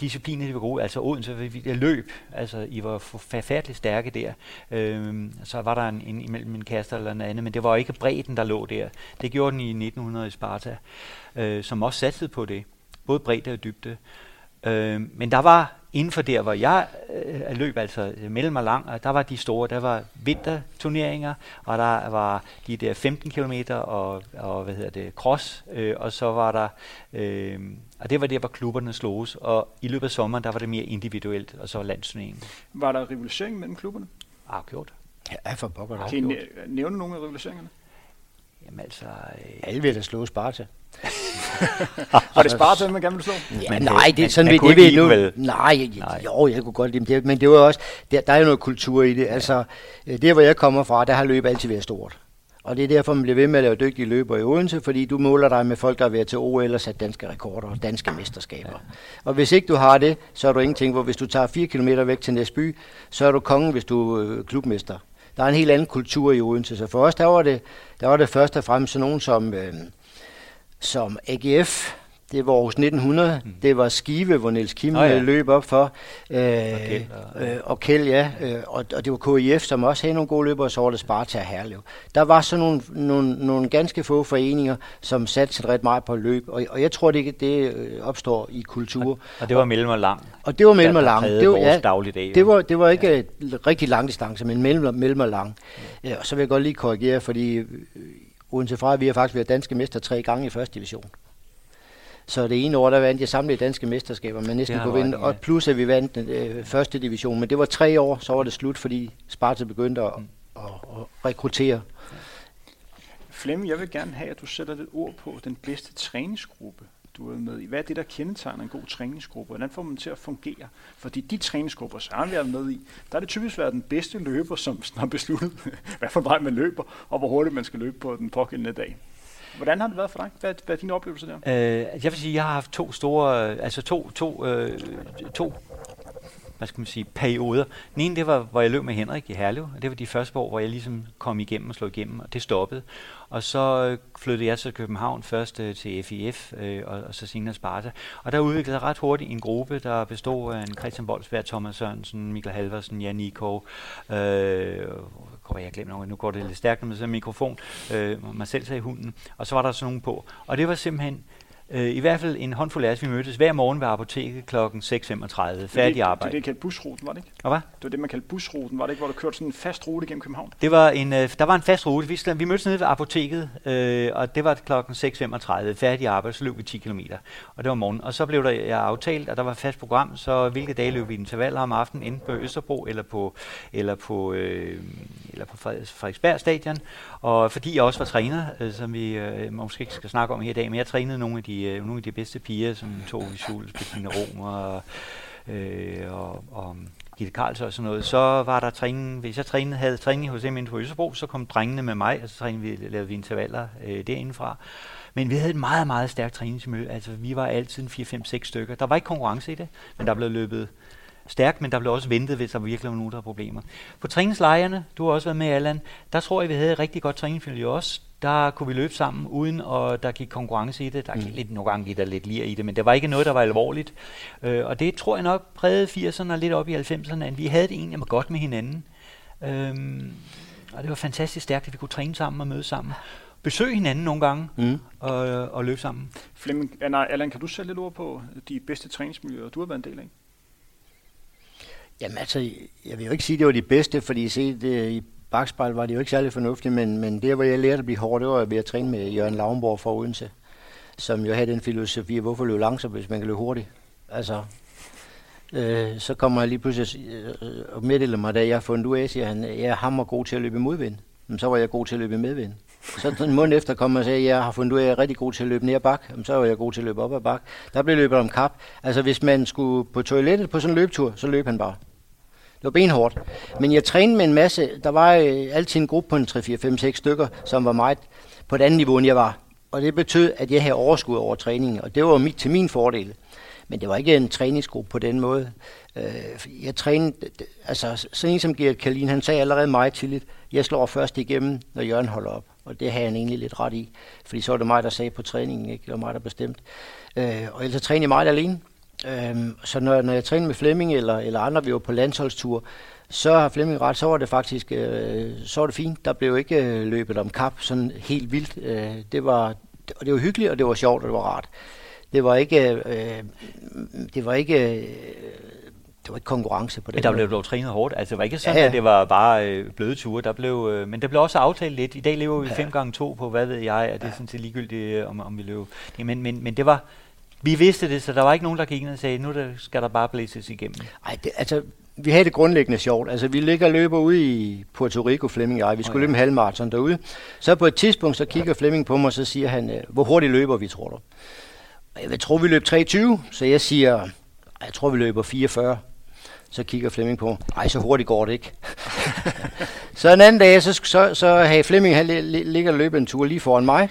discipliner, de var gode. Altså Odense, vi, løb, altså I var forfærdeligt stærke der. Øhm, så var der en, en imellem en kaster eller noget andet, men det var ikke bredden, der lå der. Det gjorde den i 1900 i Sparta, øh, som også satsede på det. Både bredde og dybde. Øh, men der var inden for der, hvor jeg øh, løb, altså mellem og lang, og der var de store, der var vinterturneringer, og der var de der 15 km og, og hvad hedder det, cross, øh, og så var der, øh, og det var der, hvor klubberne sloges, og i løbet af sommeren, der var det mere individuelt, og så var landsturneringen. Var der rivalisering mellem klubberne? Afgjort. Ja, for pokker da. Kan I næ- nævne nogle af rivaliseringerne? Jamen altså... Øh, Alle vil da slå Sparta. Var det Sparta, man gerne ville slå? Ja, Men, nej, det er sådan, vi, kunne det lide nu. vel? Nej, Nej. nej, jo, jeg kunne godt lide. Det, men det var også, der, der er jo noget kultur i det. Altså, øh, der hvor jeg kommer fra, der har løb altid været stort. Og det er derfor, man bliver ved med at lave dygtige løber i Odense, fordi du måler dig med folk, der har været til OL og sat danske rekorder og danske mesterskaber. Ja. Og hvis ikke du har det, så er du ingenting. Hvor hvis du tager 4 km væk til Næsby, så er du kongen, hvis du er øh, klubmester. Der er en helt anden kultur i Odense. Så for os, der var det, der var det først og fremmest sådan nogen som, øh, som AGF, det var Aarhus 1900, mm. det var Skive, hvor Niels Kim oh, ja. ja. løb op for, øh, Kjeld og- øh, og Kjeld, ja, øh, og, og det var KIF, som også havde nogle gode løbere, og så var det Sparta og Herlev. Der var så nogle, nogle, nogle ganske få foreninger, som satte sig ret meget på løb, og, og jeg tror, det, det øh, opstår i kultur. og det var mellem og lang. Og det var mellem og lang. Det var, ja, dagligdag, det var, det var ikke ja. rigtig lang distance, men mellem, mellem og lang. Ja, og så vil jeg godt lige korrigere, fordi øh, Odense fra, vi har faktisk været danske mester tre gange i første division. Så det ene år, der vandt jeg samtlige danske mesterskaber, men næsten kunne vinde. Og plus, at vi vandt den øh, første division. Men det var tre år, så var det slut, fordi Sparta begyndte at, Mm. at, at rekruttere. Flemming, jeg vil gerne have, at du sætter lidt ord på den bedste træningsgruppe, du er med i. Hvad er det, der kendetegner en god træningsgruppe? Hvordan får man til at fungere? Fordi de træningsgrupper, som jeg har været med i, der er det typisk været den bedste løber, som har besluttet, hvad for vej man løber, og hvor hurtigt man skal løbe på den pågældende dag. Hvordan har det været for dig? Hvad, hvad er dine oplevelser der? Øh, jeg vil sige, jeg har haft to store, altså to, to, øh, to hvad skal man sige, perioder. Den ene, det var, hvor jeg løb med Henrik i Herlev, og det var de første år, hvor jeg ligesom kom igennem og slog igennem, og det stoppede. Og så øh, flyttede jeg til København først øh, til FIF, øh, og, og så senere Sparta. Og der udviklede jeg ret hurtigt en gruppe, der bestod af en Christian Bolsberg, Thomas Sørensen, Michael Halversen, Jan Nikov, øh, går jeg glemt noget, nu går det lidt stærkt med sådan en mikrofon, øh, mig selv sagde hunden, og så var der sådan nogen på. Og det var simpelthen øh, i hvert fald en håndfuld af os, vi mødtes hver morgen ved apoteket kl. 6.35, det, færdig det, arbejde. det, det kaldte busruten, var det ikke? Og hvad? Det var det, man kaldte busruten, var det ikke? Hvor du kørte sådan en fast rute gennem København? Det var en, øh, der var en fast rute. Vi, vi mødtes nede ved apoteket, øh, og det var klokken 6.35. Færdig arbejde, så løb vi 10 km. Og det var morgen. Og så blev der jeg aftalt, at der var et fast program, så hvilke dage løb vi intervaller om aftenen, enten på Østerbro eller på, eller på, øh, eller på Fred- Frederiksberg stadion. Og fordi jeg også var træner, øh, som vi øh, måske ikke skal snakke om her i dag, men jeg trænede nogle af de, øh, nogle af de bedste piger, som Tove Schultz, Bettina Rom og, øh, og, og Gitte Karls og sådan noget, så var der træning, hvis jeg trænede, havde træning hos dem inde på Østerbro, så kom drengene med mig, og så trænede vi, lavede vi intervaller øh, derindefra. Men vi havde et meget, meget stærkt træningsmiljø. Altså, vi var altid 4-5-6 stykker. Der var ikke konkurrence i det, men der blev løbet stærkt, men der blev også ventet, hvis der virkelig var nogen, der havde problemer. På træningslejrene, du har også været med, Allan, der tror jeg, vi havde et rigtig godt træningsmiljø også. Der kunne vi løbe sammen, uden og der gik konkurrence i det. Der gik Mm. lidt, nogle gange gik der lidt lir i det, men det var ikke noget, der var alvorligt. Øh, og det tror jeg nok prægede 80'erne og lidt op i 90'erne, at vi havde det egentlig godt med hinanden. Øhm, og det var fantastisk stærkt, at vi kunne træne sammen og møde sammen. Besøge hinanden nogle gange Mm. og, og løbe sammen. Flemming, ja, nej, Allan, kan du sætte lidt ord på de bedste træningsmiljøer, du har været en del af? Jamen altså, jeg vil jo ikke sige, at det var de bedste, fordi se, det, i bagspejl var det jo ikke særlig fornuftigt, men, men det, hvor jeg lærte at blive hård, det var ved at træne med Jørgen Lavnborg fra Odense, som jo havde den filosofi, hvorfor løbe langsomt, hvis man kan løbe hurtigt. Altså, øh, så kommer jeg lige pludselig øh, og meddeler mig, da jeg har fundet ud af, siger han, jeg er hammer god til at løbe i modvind. Men så var jeg god til at løbe i medvind. Så en måned efter kom jeg og sagde, at jeg har fundet ud af, at jeg er rigtig god til at løbe ned ad bak. Jamen, så var jeg god til at løbe op ad bak. Der blev løbet om kap. Altså hvis man skulle på toilettet på sådan en løbetur, så løb han bare. Det var benhårdt. Men jeg trænede med en masse. Der var øh, altid en gruppe på en 3, 4, 5, 6 stykker, som var meget på et andet niveau, end jeg var. Og det betød, at jeg havde overskud over træningen, og det var mit, til min fordel. Men det var ikke en træningsgruppe på den måde. Øh, jeg trænede, altså sådan en som Gert Kalin, han sagde allerede meget tidligt, jeg slår først igennem, når Jørgen holder op. Og det havde han egentlig lidt ret i, fordi så var det mig, der sagde på træningen, ikke? det var mig, der bestemte. Øh, og ellers trænede jeg meget alene. Øhm, så når, når jeg trænede med Flemming eller, eller andre, vi var på landsholdstur, så har Flemming ret, så var det faktisk øh, så var det fint. Der blev ikke øh, løbet om kap sådan helt vildt. Øh, det var, og det var hyggeligt, og det var sjovt, og det var rart. Det var ikke, øh, det var ikke, øh, det var ikke konkurrence på det. Men der blev, blev trænet hårdt. Altså, det var ikke sådan, Ja, ja, ja. at det var bare øh, bløde ture. Der blev, øh, men der blev også aftalt lidt. I dag lever vi 5 gange 2 på, hvad ved jeg, og det er sådan set ligegyldigt, øh, om, om vi løber. Ja, men, men, men det var, vi vidste det, så der var ikke nogen, der gik ind og sagde, nu skal der bare blæses igennem. Ej, det, altså, vi havde det grundlæggende sjovt. Altså, vi ligger og løber ude i Puerto Rico, Flemming og jeg. Vi skulle løbe ja. en halvmarathon derude. Så på et tidspunkt, så kigger Flemming på mig, og så siger han, øh, hvor hurtigt løber vi, tror du? Jeg vil tro, vi løb 3.20, så jeg siger, "Ej, jeg tror, vi løber 44. Så kigger Flemming på mig, ej, så hurtigt går det ikke. så en anden dag, så, så, så havde Flemming, han li- li- ligger og løber en tur lige foran mig,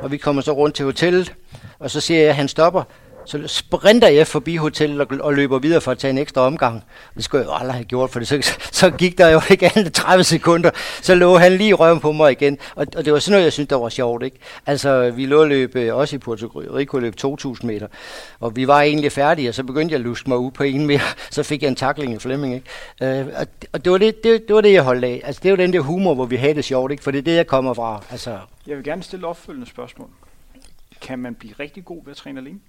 og vi kommer så rundt til hotellet, og så ser jeg, at han stopper, så sprinter jeg forbi hotellet og, og løber videre for at tage en ekstra omgang. Det skulle jeg jo aldrig have gjort, for det, så, så gik der jo ikke andet 30 sekunder. Så lå han lige røven på mig igen. Og, og det var sådan noget, jeg synes, der var sjovt. Ikke? Altså, vi lå og løb, øh, også i Puerto Rico, løb 2.000 meter. Og vi var egentlig færdige, og så begyndte jeg at luske mig ud på en mere. Så fik jeg en takling i Flemming. Ikke? Øh, og, og det, var det, det, det, var det, jeg holdt af. Altså, det var den der humor, hvor vi havde det sjovt. Ikke? For det er det, jeg kommer fra. Altså, Jeg vil gerne stille opfølgende spørgsmål. Kan man blive rigtig god ved at træne alene?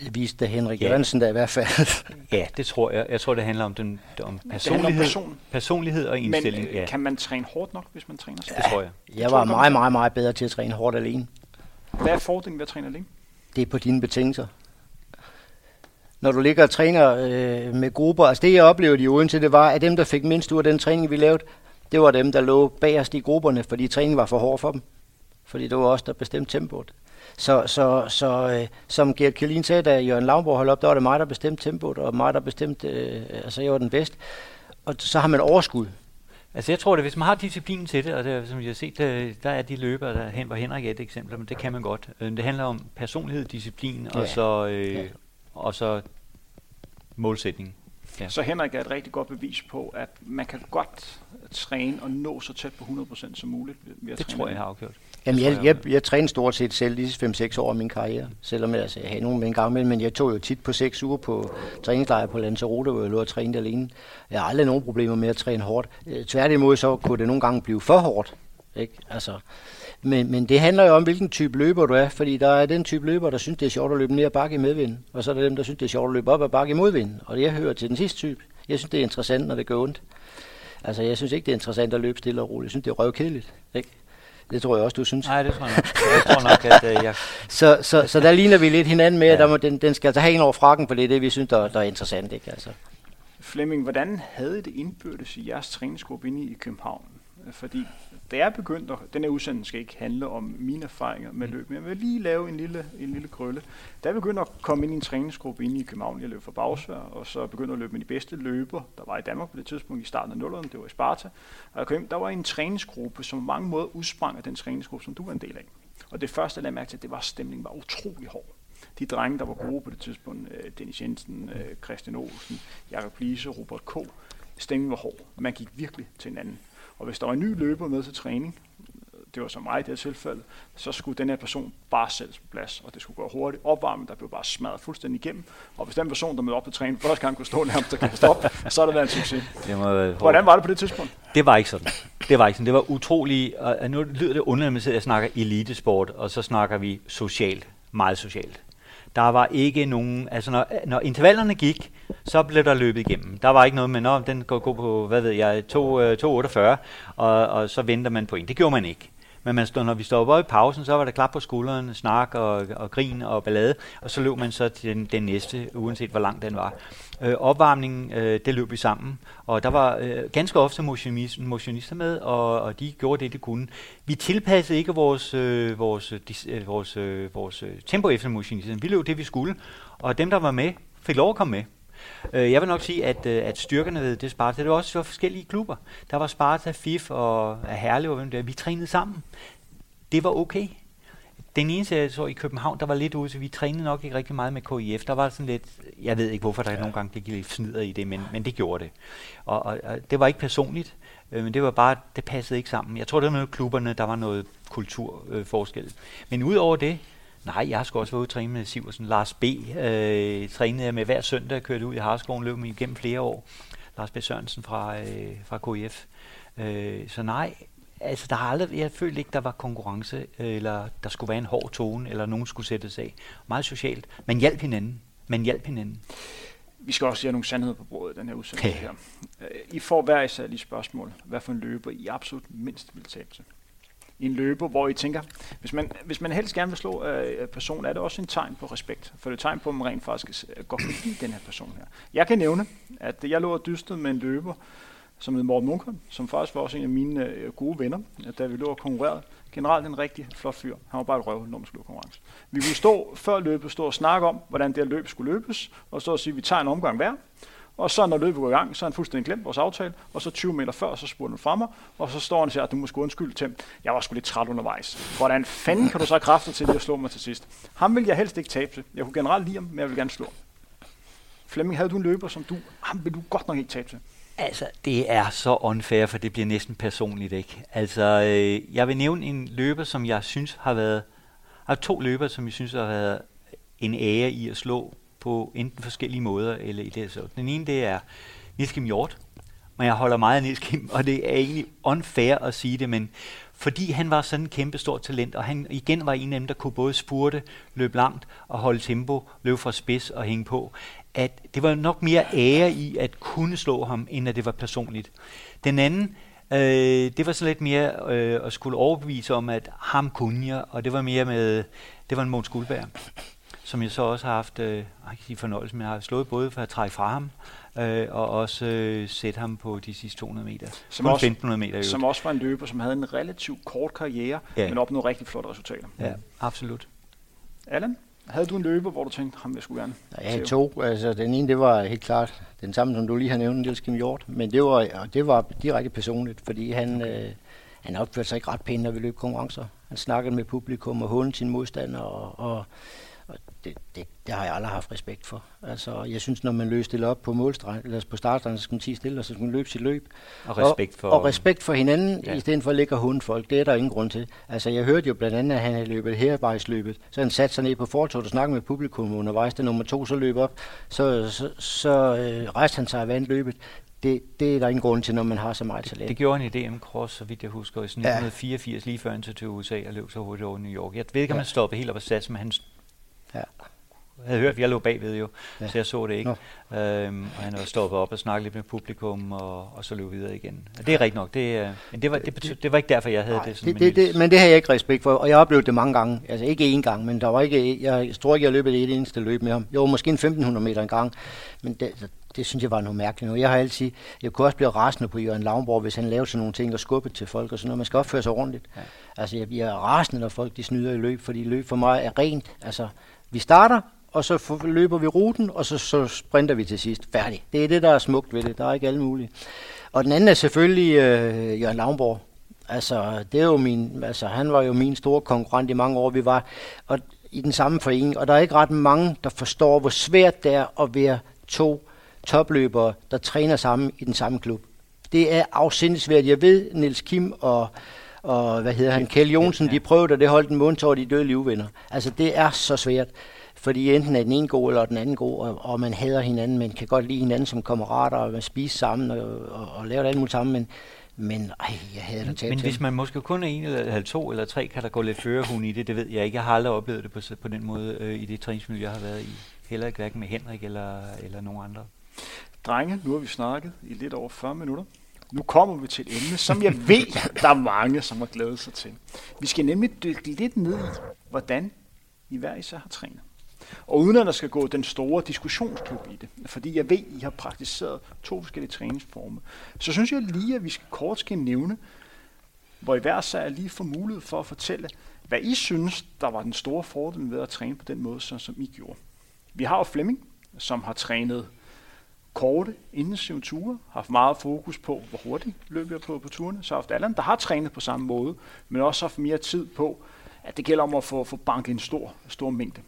det viste Henrik Ja. Jørgensen da i hvert fald. Ja, det tror jeg. Jeg tror, det handler om, den, om Det handler om personlighed, person. personlighed og Men indstilling. øh, ja, kan man træne hårdt nok, hvis man træner sig? det tror jeg. Jeg tror var jeg godt, meget, meget, meget bedre til at træne hårdt alene. Hvad er fordelen ved at træne alene? Det er på dine betingelser. Når du ligger og træner øh, med grupper, altså det jeg oplevede i Odense, det var, at dem, der fik mindst ud af den træning, vi lavede, det var dem, der lå bagerst i grupperne, fordi træningen var for hård for dem. Fordi det var os, der bestemte tempoet. Så, så, så øh, som Gert Kjellin sagde, da Jørgen Lavnborg holdt op, der var det mig, der bestemte tempoet, og mig, der bestemte, øh, altså jeg var den bedste. Og så har man overskud. Altså jeg tror det, hvis man har disciplinen til det, og det, som jeg har set, der, der er de løbere, der hen, hvor Henrik er et eksempel, men det kan man godt. Øh, Det handler om personlighed, disciplin, og Ja. så, øh, Ja. og så målsætning. Ja. Så Henrik er et rigtig godt bevis på, at man kan godt træne og nå så tæt på 100% som muligt ved- at Det træne tror jeg, jeg har afgjort. Jamen, jeg, jeg jeg, trænede stort set selv de 5-6 år af min karriere, selvom jeg, altså, jeg havde nogen med en gang imellem, men jeg tog jo tit på 6 uger på træningslejr på Lanzarote, hvor jeg lå og trænede alene. Jeg har aldrig nogen problemer med at træne hårdt. Øh, Tværtimod så kunne det nogle gange blive for hårdt. Ikke? Altså, men, men det handler jo om, hvilken type løber du er, fordi der er den type løber, der synes, det er sjovt at løbe ned ad bakke i medvind, og så er der dem, der synes, det er sjovt at løbe op ad bakke i modvind, og jeg hører til den sidste type. Jeg synes, det er interessant, når det gør ondt. Altså, jeg synes ikke, det er interessant at løbe stille og roligt. Jeg synes, det er røvkedeligt. Ikke? Det tror jeg også, du synes. Nej, det tror jeg nok. Jeg tror nok, at øh, jeg... Så, så, så der ligner vi lidt hinanden med, at Ja. der må, den, den skal altså have en over frakken, for det er det, vi synes, der, der er interessant. Ikke? Altså. Flemming, hvordan havde det indbyrdes i jeres træningsgruppe inde i København? Fordi da jeg begyndte, den her udsendelse skal ikke handle om mine erfaringer med løb, men jeg vil lige lave en lille, en lille krølle. Da jeg begyndte at komme ind i en træningsgruppe inde i København, jeg løb for Bagsvær, og så begyndte at løbe med de bedste løber, der var i Danmark på det tidspunkt i starten af nullerne, det var i Sparta. Og jeg kom hjem, der var en træningsgruppe, som på mange måder udsprang af den træningsgruppe, som du var en del af. Og det første, jeg lagde mærke til, det var, at stemningen var utrolig hård. De drenge, der var gode på det tidspunkt, øh, Dennis Jensen, øh, Christian Olsen, Jakob Lise, Robert K., stemningen var hård. Man gik virkelig til hinanden. Og hvis der var en ny løber med til træning, det var så mig i det her tilfælde, så skulle den her person bare på plads, og det skulle gå hurtigt. Opvarmning, der blev bare smadret fuldstændig igennem. Og hvis den person, der mødte op til træning, første gang kunne stå nærmest og kaste op, så har det været en succes. Det, må, være- Hvordan var det på det tidspunkt? det var ikke sådan. Det var ikke sådan. Det var utroligt, og nu lyder det underligt, at jeg snakker elitesport, og så snakker vi socialt, meget socialt. Der var ikke nogen, altså når, når intervallerne gik, så blev der løbet igennem. Der var ikke noget med, når den går, går på, hvad ved jeg, 2, 2,48, øh, og, og så venter man på en. Det gjorde man ikke. Men man stod, når vi stod op i pausen, så var der klap på skulderen, snak og, og grin og ballade, og så løb man så til den, den næste, uanset hvor lang den var. Øh, opvarmningen, øh, det løb vi sammen, og der var øh, ganske ofte motionister med, og, og de gjorde det, de kunne. Vi tilpassede ikke vores, øh, vores, øh, vores, øh, vores øh, tempo efter motionisterne. Vi løb det, vi skulle, og dem, der var med, fik lov at komme med. Øh, Jeg vil nok sige, at, øh, at styrkerne ved det Sparta, det var også for forskellige klubber. Der var Sparta, FIF og Herlev og hvem der. Vi trænede sammen. Det var okay. Den eneste, jeg så i København, der var lidt ude, så vi trænede nok ikke rigtig meget med KIF. Der var sådan lidt, jeg ved ikke hvorfor der ja. nogle gange gik lidt fnider i det, men, men det gjorde det. Og, og, og det var ikke personligt, øh, men det var bare, det passede ikke sammen. Jeg tror, det var noget klubberne, der var noget kulturforskel. Øh, men udover det, Nej, jeg har sgu også været ude og træne med Siversen. Lars B. Øh, trænede jeg med hver søndag, kørte ud i Harskoven, løb med igennem flere år. Lars B. Sørensen fra, øh, fra KIF. Øh, så nej, Altså, der har aldrig, jeg følte ikke, der var konkurrence, eller der skulle være en hård tone, eller nogen skulle sættes af. Meget socialt. Man hjalp hinanden. Man hjalp hinanden. Vi skal også have nogle sandheder på bordet den her udsendelse her. Øh, I får hver især lige spørgsmål. Hvad for en løber I absolut mindst vil tabe til? I en løber, hvor I tænker, hvis man, hvis man helst gerne vil slå øh, person, er det også en tegn på respekt. For det er et tegn på, at man rent faktisk går forbi den her person her. Jeg kan nævne, at jeg lå og dystede med en løber, som hed Morten Munkholm, som faktisk var også en af mine øh, gode venner, da vi lå og konkurrerede. Generelt en rigtig flot fyr. Han var bare et røv, når man skulle konkurrence. Vi kunne stå før løbet, stå og snakke om, hvordan det her løb skulle løbes, og så at sige, at vi tager en omgang hver. Og så når løbet går i gang, så har han fuldstændig glemt vores aftale, og så 20 meter før, så spurgte han fra mig, og så står han og siger, at du må sgu undskylde til Jeg var sgu lidt træt undervejs. Hvordan fanden kan du så have kræfter til at slå mig til sidst? Ham vil jeg helst ikke tabe til. Jeg kunne generelt lide ham, men jeg vil gerne slå. Flemming, havde du en løber, som du, ham vil du godt nok ikke tabe til? Altså, det er så unfair, for det bliver næsten personligt, ikke? Altså, øh, jeg vil nævne en løber, som jeg synes har været... har to løber, som jeg synes har været en ære i at slå på enten forskellige måder, eller i det så. Den ene, det er Niels Kim Hjort, men jeg holder meget af Niels Kim, og det er egentlig unfair at sige det, men fordi han var sådan en kæmpe stor talent, og han igen var en af dem, der kunne både spurte, løbe langt og holde tempo, løbe fra spids og hænge på at det var nok mere ære i at kunne slå ham, end at det var personligt. Den anden, øh, det var så lidt mere øh, at skulle overbevise om, at ham kunne jeg, og det var mere med, det var en Måns Guldberg, som jeg så også har haft øh, ikke fornøjelse med. Jeg har slået både for at trække fra ham, øh, og også øh, sætte ham på de sidste 200 meter. Som også, 1500 meter. Som også var en løber, som havde en relativt kort karriere, ja. men opnåede rigtig flotte resultater. Ja, absolut. Allen? Havde du en løber, hvor du tænkte, ham jeg skulle gerne? Jeg havde to. Altså, den ene, det var helt klart den samme, som du lige har nævnt, Niels Kim Hjort. Men det var, det var direkte personligt, fordi han, øh, han opførte sig ikke ret pænt, når vi løb konkurrencer. Han snakkede med publikum og håndede sine modstandere, og, og og det, det, det har jeg aldrig haft respekt for. Altså, jeg synes, når man løser stille op på målstregen, eller på startstregen, så skal man tige stille, og så skal man løbe sit løb. Og respekt for, og, og respekt for hinanden, ja. i stedet for at ligge og folk. Det er der ingen grund til. Altså, jeg hørte jo blandt andet, at han havde løbet hervejsløbet. Så han satte sig ned på fortoget og snakkede med publikum undervejs. Da nummer to så løb op, så, så, så øh, rejste han sig og vandt løbet. Det, det er der ingen grund til, når man har så meget talent. Det, det gjorde han i DM Cross, så vidt jeg husker, i 1984, ja. lige før han til USA og løb så hurtigt over New York. Jeg ved ikke, om ja. han stoppede helt op og sats, men han Ja. Jeg havde hørt, at jeg lå bagved jo, ja. så jeg så det ikke. Øhm, og han var stoppet op og snakket lidt med publikum, og, og så løb videre igen. Og det er rigtigt nok, det, øh, men det var, det, betød, det var ikke derfor, jeg havde Nej, det sådan det, det, det, Men det har jeg ikke respekt for, og jeg har oplevet det mange gange. Altså ikke én gang, men der var ikke, jeg tror ikke, jeg løbet et eneste løb med ham. Jo, måske en 1500 meter en gang, men det, det synes jeg var noget mærkeligt. Jeg har altid, jeg kunne også blive rasende på Jørgen Lavnborg, hvis han lavede sådan nogle ting og skubbede til folk og sådan noget. Man skal opføre sig ordentligt. Ja. Altså jeg bliver rasende, når folk de snyder i løb, fordi løb for mig er rent. Altså, vi starter, og så løber vi ruten, og så, så sprinter vi til sidst. Færdig. Det er det, der er smukt ved det. Der er ikke alle mulige. Og den anden er selvfølgelig øh, Jørgen Lavnborg. Altså, det er jo min, altså, han var jo min store konkurrent i mange år. Vi var og i den samme forening, og der er ikke ret mange, der forstår, hvor svært det er at være to topløbere, der træner sammen i den samme klub. Det er afsindigt svært. Jeg ved, Nils Kim og, og hvad hedder han, Kjell Jonsen, de prøvede, og det holdt en måned, og de døde livvinder. Altså, det er så svært. Fordi enten er den ene god, eller den anden god, og, og man hader hinanden, men kan godt lide hinanden som kammerater, og man spiser sammen, og, og, og lave alt muligt sammen, men, men ej, jeg hader det Men hvis man måske kun er en, eller to, eller tre, kan der gå lidt førerhund i det, det ved jeg ikke. Jeg har aldrig oplevet det på, på den måde øh, i det træningsmiljø, jeg har været i. Heller ikke hverken med Henrik eller, eller nogen andre. Drenge, nu har vi snakket i lidt over 40 minutter. Nu kommer vi til et emne, som jeg ved, der er mange, som har glædet sig til. Vi skal nemlig dykke lidt ned i, hvordan I hver især har trænet. Og uden at der skal gå den store diskussionsklub i det, fordi jeg ved, I har praktiseret to forskellige træningsformer, så synes jeg lige, at vi skal kort skal nævne, hvor I hver sag lige får mulighed for at fortælle, hvad I synes, der var den store fordel ved at træne på den måde, som I gjorde. Vi har jo Flemming, som har trænet korte, intensive ture, har haft meget fokus på, hvor hurtigt løber jeg på på turene. Så har haft Allan, der har trænet på samme måde, men også haft mere tid på, at det gælder om at få, få banket en stor, stor mængde.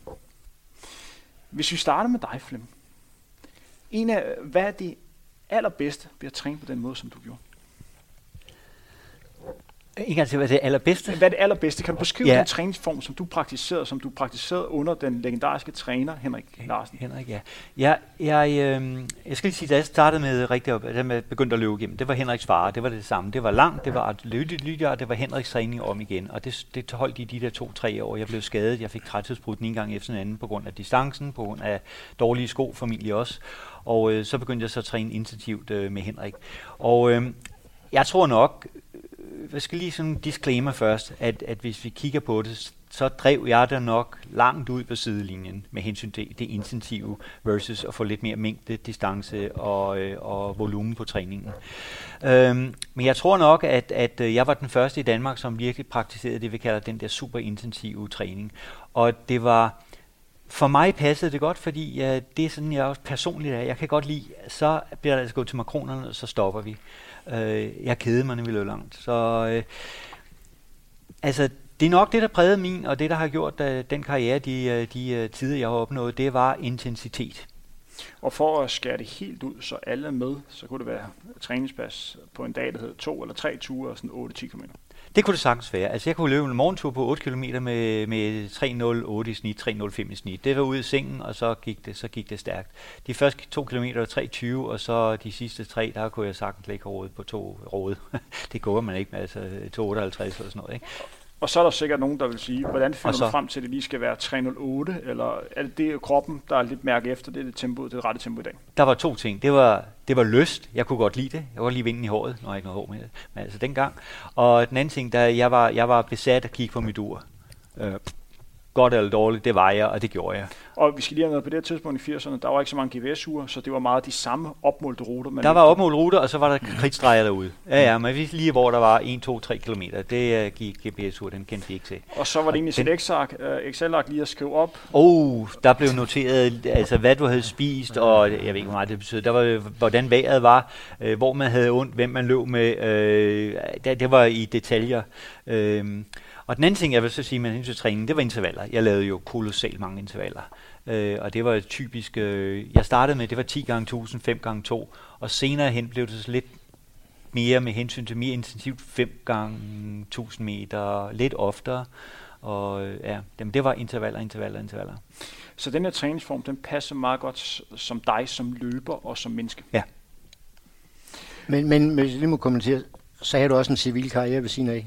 Hvis vi starter med dig, Flem. En af, hvad er det allerbedste ved at træne på den måde, som du gjorde? Gang til, hvad er det allerbedste? Hvad er det allerbedste? Kan du beskrive Ja. den træningsform, som du praktiserede, som du praktiserede under den legendariske træner Henrik Larsen? Henrik, ja. Jeg, jeg, øh, jeg skal lige sige, da jeg startede med rigtig op, da jeg begyndte at løbe igennem, det var Henriks far, det var det samme. Det var langt, det var lydigt, og det var Henriks træning om igen. Og det, det holdt i de der to-tre år. Jeg blev skadet, jeg fik træthedsbrud den ene gang efter den anden på grund af distancen, på grund af dårlige sko, familie også. Og øh, så begyndte jeg så at træne intensivt øh, med Henrik. Og øh, jeg tror nok, jeg skal lige sådan en disclaimer først, at, at hvis vi kigger på det, så drev jeg der nok langt ud på sidelinjen med hensyn til det intensive versus at få lidt mere mængde, distance og, øh, og volumen på træningen. Øhm, men jeg tror nok, at, at øh, jeg var den første i Danmark, som virkelig praktiserede det, vi kalder den der super intensive træning. Og det var, for mig passede det godt, fordi ja, det er sådan, jeg også personligt er. Jeg kan godt lide, så bliver der altså gået til makronerne, og så stopper vi. Øh, jeg kedede mig, nemlig langt. Så øh, altså, det er nok det, der prægede min, og det, der har gjort uh, den karriere, de, øh, de øh, tider, jeg har opnået, det var intensitet. Og for at skære det helt ud, så alle er med, så kunne det være træningspas på en dag, der hedder to eller tre ture og sådan 8-10 km. Det kunne det sagtens være. Altså, jeg kunne løbe en morgentur på 8 km med, med 3.08 i snit, 3.05 i snit. Det var ud i sengen, og så gik det, så gik det stærkt. De første 2 km var 3.20, og så de sidste 3, der kunne jeg sagtens lægge rådet på to råd. det går man ikke med, altså 2.58 eller sådan noget. Ikke? Og så er der sikkert nogen, der vil sige, hvordan finder så- du frem til, at det lige skal være 308, eller er det det kroppen, der er lidt mærke efter, det er det, tempo, det er det rette tempo i dag? Der var to ting. Det var, det var lyst. Jeg kunne godt lide det. Jeg godt lide vinden i håret. Nu har jeg ikke noget hår med det. Men altså dengang. Og den anden ting, der jeg var, jeg var besat at kigge på mit ur. Øh, godt eller dårligt, det var jeg, og det gjorde jeg. Og vi skal lige have noget på det her tidspunkt i 80'erne, der var ikke så mange GPS-ure, så det var meget de samme opmålte ruter. Man Der var opmålt ruter, og så var der kridtstreger derude. Ja, ja, men vi lige, hvor der var 1, 2, 3 km. Det uh, gik GPS-ur, den kendte vi ikke til. Og så var det egentlig Den- sit Excel-ark, Excel-ark lige at skrive op. Oh, der blev noteret, altså hvad du havde spist, og jeg ved ikke, hvor meget det betød. Der var, hvordan vejret var, øh, hvor man havde ondt, hvem man løb med. Øh, det, det var i detaljer. Øh, og den anden ting, jeg vil så sige med hensyn til træning, det var intervaller. Jeg lavede jo kolossalt mange intervaller. Øh, og det var typisk, øh, jeg startede med, det var 10 gange 1000, 5 gange 2, og senere hen blev det så lidt mere med hensyn til mere intensivt 5 gange 1000 meter, lidt oftere. Og øh, ja, jamen, det var intervaller, intervaller, intervaller. Så den her træningsform, den passer meget godt som dig som løber og som menneske. Men, men hvis jeg lige må kommentere, så havde du også en civil karriere ved siden af.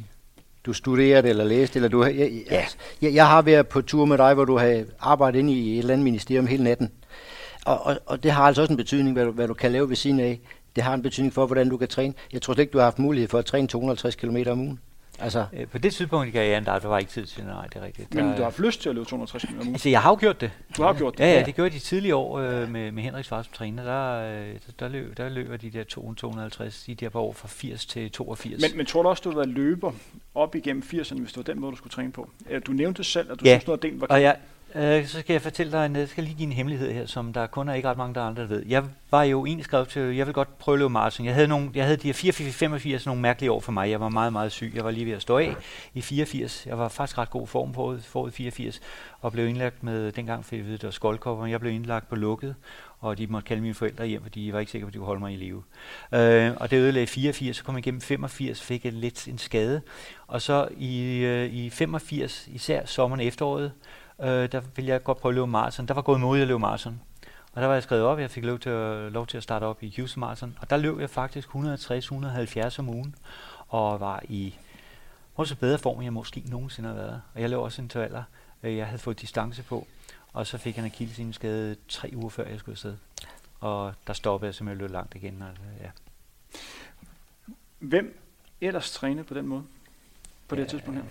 Du studerede eller læste, eller du har- jeg, Ja. ja. jeg, jeg har været på tur med dig, hvor du har arbejdet inde i et eller andet ministerium hele natten. Og, og, og det har altså også en betydning, hvad du, hvad du kan lave ved siden af. Det har en betydning for, hvordan du kan træne. Jeg tror slet ikke, du har haft mulighed for at træne 250 km om ugen. Altså, Øh, På det tidspunkt i karrieren, der, der var ikke tid til, nej, det er rigtigt. Men der, du har haft lyst til at løbe 260 km om ugen. Altså, jeg har jo gjort det. Du har gjort det. Ja, ja, det gjorde jeg de tidlige år øh, med, med Henriks far som træner. Der, øh, der, der, løb, der løber de der 250, de der par år fra 80 til 82. Men, men tror du også, du været løber op igennem 80'erne, hvis det var den måde, du skulle træne på? Du nævnte selv, at du Ja. synes noget af den var Og jeg, øh, så skal jeg fortælle dig, en, øh, jeg skal lige give en hemmelighed her, som der kun er ikke ret mange, der andre der ved. Jeg var jo egentlig skrevet til, jeg vil godt prøve at løbe maraton. Jeg havde, nogle, jeg havde de her 84, 85, nogle mærkelige år for mig. Jeg var meget, meget syg. Jeg var lige ved at stå af i 84. Jeg var faktisk ret god form på foråret 84, og blev indlagt med, dengang fik jeg ved, der skoldkopper, jeg blev indlagt på lukket, og de måtte kalde mine forældre hjem, fordi de var ikke sikre på, at de kunne holde mig i live. Øh, og det ødelagde 84, så kom jeg igennem 85, fik jeg lidt en skade. Og så i, øh, i 85, især sommeren og efteråret, øh, der ville jeg godt prøve at løbe maraton. Der var gået mod at løbe maraton. Og der var jeg skrevet op, jeg fik lov til at, lov til at starte op i Houston Marathon. Og der løb jeg faktisk 160-170 om ugen, og var i også bedre form, end jeg måske nogensinde har været. Og jeg løb også intervaller. Øh, Jeg havde fået distance på, og så fik han en skade tre uger før jeg skulle afsted. Og der stoppede jeg simpelthen løb langt igen. Og, ja. Hvem ellers træne på den måde? På det her tidspunkt her?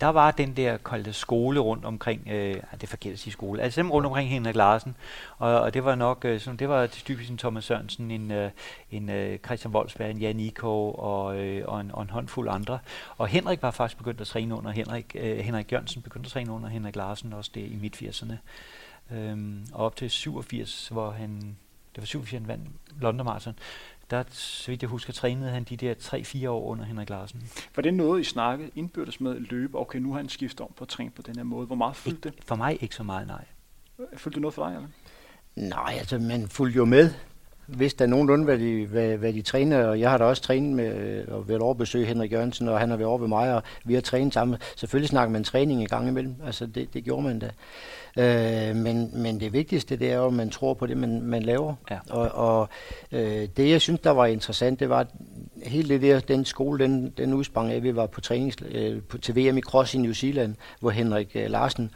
Der var den der kaldte skole rundt omkring, øh, det er forkert at sige skole, altså dem rundt omkring Henrik Larsen, og, og det var nok, øh, sådan, det var typisk en Thomas Sørensen, en, øh, en øh, Christian Wolfsberg, en Jan Iko og, øh, og, en, og en håndfuld andre. Og Henrik var faktisk begyndt at træne under Henrik, øh, Henrik Jørgensen begyndte at træne under Henrik Larsen, også det i midt-80'erne. Øhm, og op til 87, hvor han, det var 87, han vandt London Marathon, der, så vidt jeg husker, trænede han de der 3-4 år under Henrik Larsen. Var det noget, I snakkede indbyrdes med løbe? Okay, nu har han skiftet om på at træne på den her måde. Hvor meget fyldte det? For mig ikke så meget, nej. Fyldte det noget for dig, eller? nej, altså man fulgte jo med, vidste da nogenlunde, hvad de, hvad, hvad de træner, og jeg har da også trænet med og været over besøge Henrik Jørgensen, og han har været over ved mig, og vi har trænet sammen. Selvfølgelig snakker man træning i gang imellem, altså det, det gjorde man da. Øh, men, men det vigtigste, det er jo, at man tror på det, man, man laver. Ja. Og, og øh, det, jeg synes, der var interessant, det var, hele det der, den skole, den, den udsprang af, vi var på trænings, øh, på, til VM i Cross i New Zealand, hvor Henrik øh, Larsen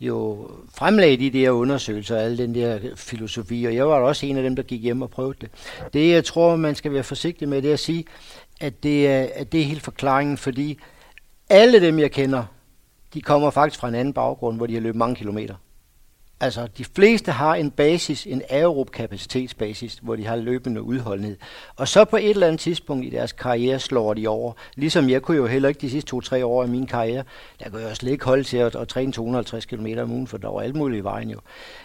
jo fremlagde de der undersøgelser, al den der filosofi, og jeg var også en af dem, der gik hjem og prøvede det. Det, jeg tror, man skal være forsigtig med, det er at sige, at det er, at det er helt forklaringen, fordi alle dem, jeg kender, de kommer faktisk fra en anden baggrund, hvor de har løbet mange kilometer. Altså, de fleste har en basis, en aerob kapacitetsbasis, hvor de har løbende udholdenhed. Og så på et eller andet tidspunkt i deres karriere slår de over. Ligesom jeg kunne jo heller ikke de sidste to-tre år af min karriere, der kunne jeg slet ikke holde til at, at træne 250 km om ugen, for der var alt muligt i vejen jo.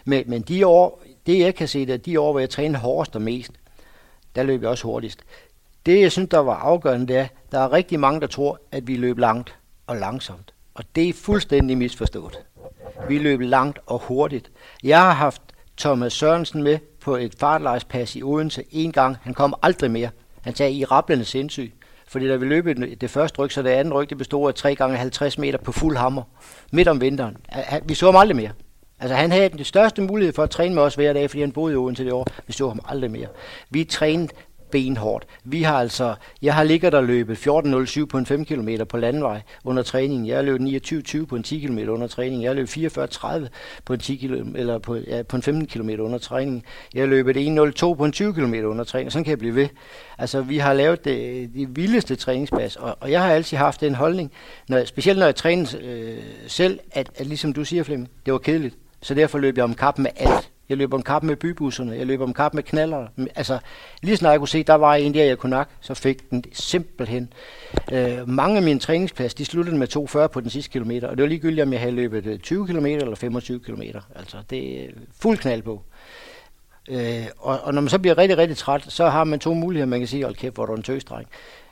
Men, men de år, det jeg kan se, det er de år, hvor jeg træner hårdest og mest, der løb jeg også hurtigst. Det, jeg synes, der var afgørende, det er, der er rigtig mange, der tror, at vi løb langt og langsomt. Og det er fuldstændig misforstået. Vi løb langt og hurtigt. Jeg har haft Thomas Sørensen med på et fartlejspas i Odense en gang. Han kom aldrig mere. Han sagde i rablende sindssyg. Fordi da vi løb det første ryg, så det andet ryg, det bestod af 3 gange 50 meter på fuld hammer. Midt om vinteren. Vi så ham aldrig mere. Altså han havde den største mulighed for at træne med os hver dag, fordi han boede i Odense det år. Vi så ham aldrig mere. Vi trænede benhårdt. Vi har altså, jeg har ligget der løbet 14.07 på en 5 km på landvej under træningen. Jeg har løbet 29.20 på en 10 km under træningen. Jeg har løbet 44.30 på en 10 km, eller på, ja, på en 15 km under træningen. Jeg har løbet 1.02 på en 20 km under træningen. Sådan kan jeg blive ved. Altså, vi har lavet det, de vildeste træningspas, og, og jeg har altid haft den holdning, når, specielt når jeg træner øh, selv, at, at ligesom du siger, Flemming, det var kedeligt. Så derfor løb jeg om kap med alt. Jeg løber om kap med bybusserne. Jeg løber om kap med knaller. Altså, lige snart jeg kunne se, der var en der, jeg kunne nok, så fik den simpelthen. Øh, mange af mine træningsplads, de sluttede med 2,40 på den sidste kilometer, og det var ligegyldigt, om jeg havde løbet øh, 20 km eller 25 km. Altså, det er øh, fuld knald på. Øh, og, og når man så bliver rigtig, rigtig træt, så har man to muligheder. Man kan sige, hold kæft, hvor du en tøsdreng.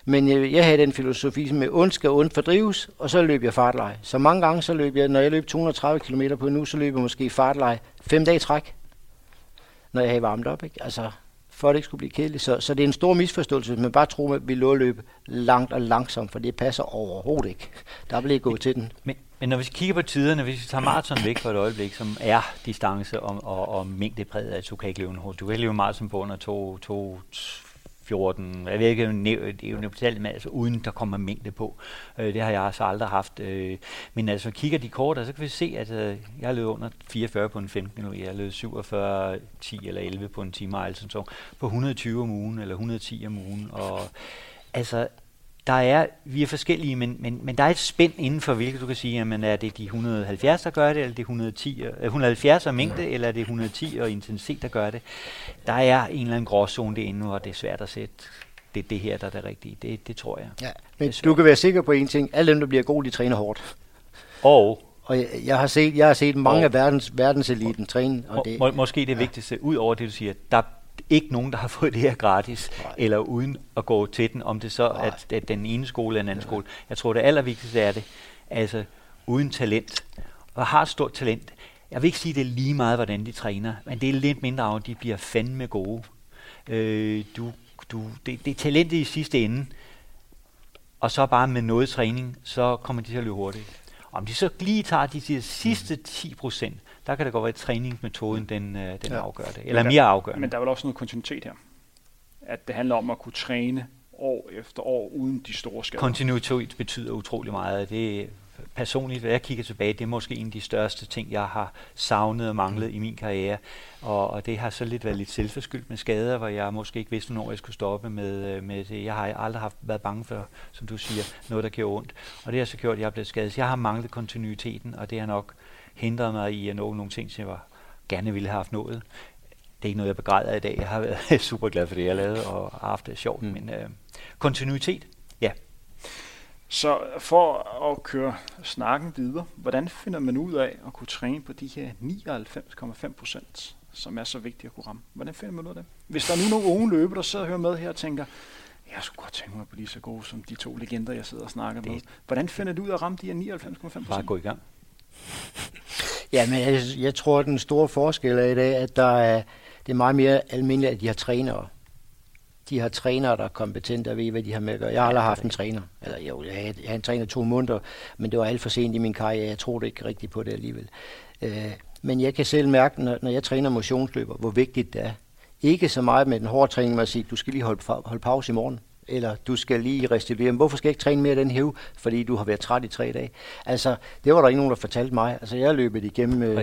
Men jeg, jeg havde den filosofi, som med ondt skal ondt fordrives, og så løb jeg fartleje. Så mange gange, så løb jeg, når jeg løb 230 km på en uge, så løb jeg måske fartleje fem dage træk når jeg havde varmet op. Ikke? Altså, for at det ikke skulle blive kedeligt. Så, så det er en stor misforståelse, men bare tro, at vi lå løbe langt og langsomt, for det passer overhovedet ikke. Der vil ikke gå til den. Men, men når vi kigger på tiderne, hvis vi tager maraton væk for et øjeblik, som er distance og, og, og mængdepræget, altså du kan ikke løbe en hurtig. Du kan ikke løbe maraton på under to, to, 14, jeg ved ikke, det er jo neutalt, men altså uden der kommer mængde på. Øh, det har jeg altså aldrig haft. Øh, men altså, kigger de kort, altså, så kan vi se, at øh, jeg løb under 44 på en 15 km, jeg løb 47, 10 eller 11 på en 10 miles, så på 120 om ugen, eller 110 om ugen, og altså, der er, vi er forskellige, men, men, men der er et spænd inden for, hvilket du kan sige, jamen er det de 170, der gør det, eller det 110, 170 og mængde, mm. eller er det 110 og intensitet, der gør det. Der er en eller anden gråzone derinde, hvor det er svært at sætte det er det her, der er det rigtige. Det, det tror jeg. Ja, men du kan være sikker på en ting. Alle dem, der bliver gode, de træner hårdt. Og og jeg, jeg, har set, jeg har set mange af verdens, verdenseliten træne. Og det, må, måske det ja. vigtigste, ud over det, du siger, der ikke nogen, der har fået det her gratis, Nej. eller uden at gå til den, om det så er at, at den ene skole eller den anden ja. skole. Jeg tror, det allervigtigste er det, altså uden talent, og har stort talent. Jeg vil ikke sige, det er lige meget, hvordan de træner, men det er lidt mindre af, at de bliver fandme gode. Øh, du, du, det, det er talentet i sidste ende, og så bare med noget træning, så kommer de til at løbe hurtigt. Om de så lige tager de sidste 10 procent, der kan det godt være, at træningsmetoden den, øh, den ja. afgør det, eller men mere afgørende. Men der er vel også noget kontinuitet her. At det handler om at kunne træne år efter år uden de store skader. Kontinuitet betyder utrolig meget. Det personligt, når jeg kigger tilbage, det er måske en af de største ting, jeg har savnet og manglet i min karriere. Og, og det har så lidt været lidt selvforskyldt med skader, hvor jeg måske ikke vidste, hvornår jeg skulle stoppe med, øh, med det. Jeg har aldrig haft, været bange for, som du siger, noget, der gjorde ondt. Og det har så gjort, at jeg er blevet skadet. Så jeg har manglet kontinuiteten, og det har nok hindret mig i at nå nogle ting, som jeg var, gerne ville have haft nået. Det er ikke noget, jeg begræder i dag. Jeg har været super glad for det, jeg lavede, og har haft det sjovt. Men øh, kontinuitet, ja. Så for at køre snakken videre, hvordan finder man ud af at kunne træne på de her 99,5 procent, som er så vigtigt at kunne ramme? Hvordan finder man ud af det? Hvis der er nu nogle unge løber, der sidder og hører med her og tænker, jeg skulle godt tænke mig at blive så god som de to legender, jeg sidder og snakker det. med. Hvordan finder du ud af at ramme de her 99,5 procent? Bare gå i gang. Ja, men jeg, jeg tror, at den store forskel er i dag, at der er, Det er meget mere almindeligt, at de har trænere. De har trænere, der er kompetente og ved, hvad de har med at gøre. Jeg har aldrig haft en træner. Eller jo, jeg havde, jeg havde en træner to måneder, men det var alt for sent i min karriere. Jeg tror det ikke rigtigt på det alligevel. Øh, men jeg kan selv mærke, når, når jeg træner motionsløber, hvor vigtigt det er. Ikke så meget med den hårde træning, med at sige, du skal lige holde, holde pause i morgen eller du skal lige restituere. Hvorfor skal jeg ikke træne mere den hæve? Fordi du har været træt i tre dage. Altså, det var der ikke nogen, der fortalte mig. Altså, jeg løbet igennem øh,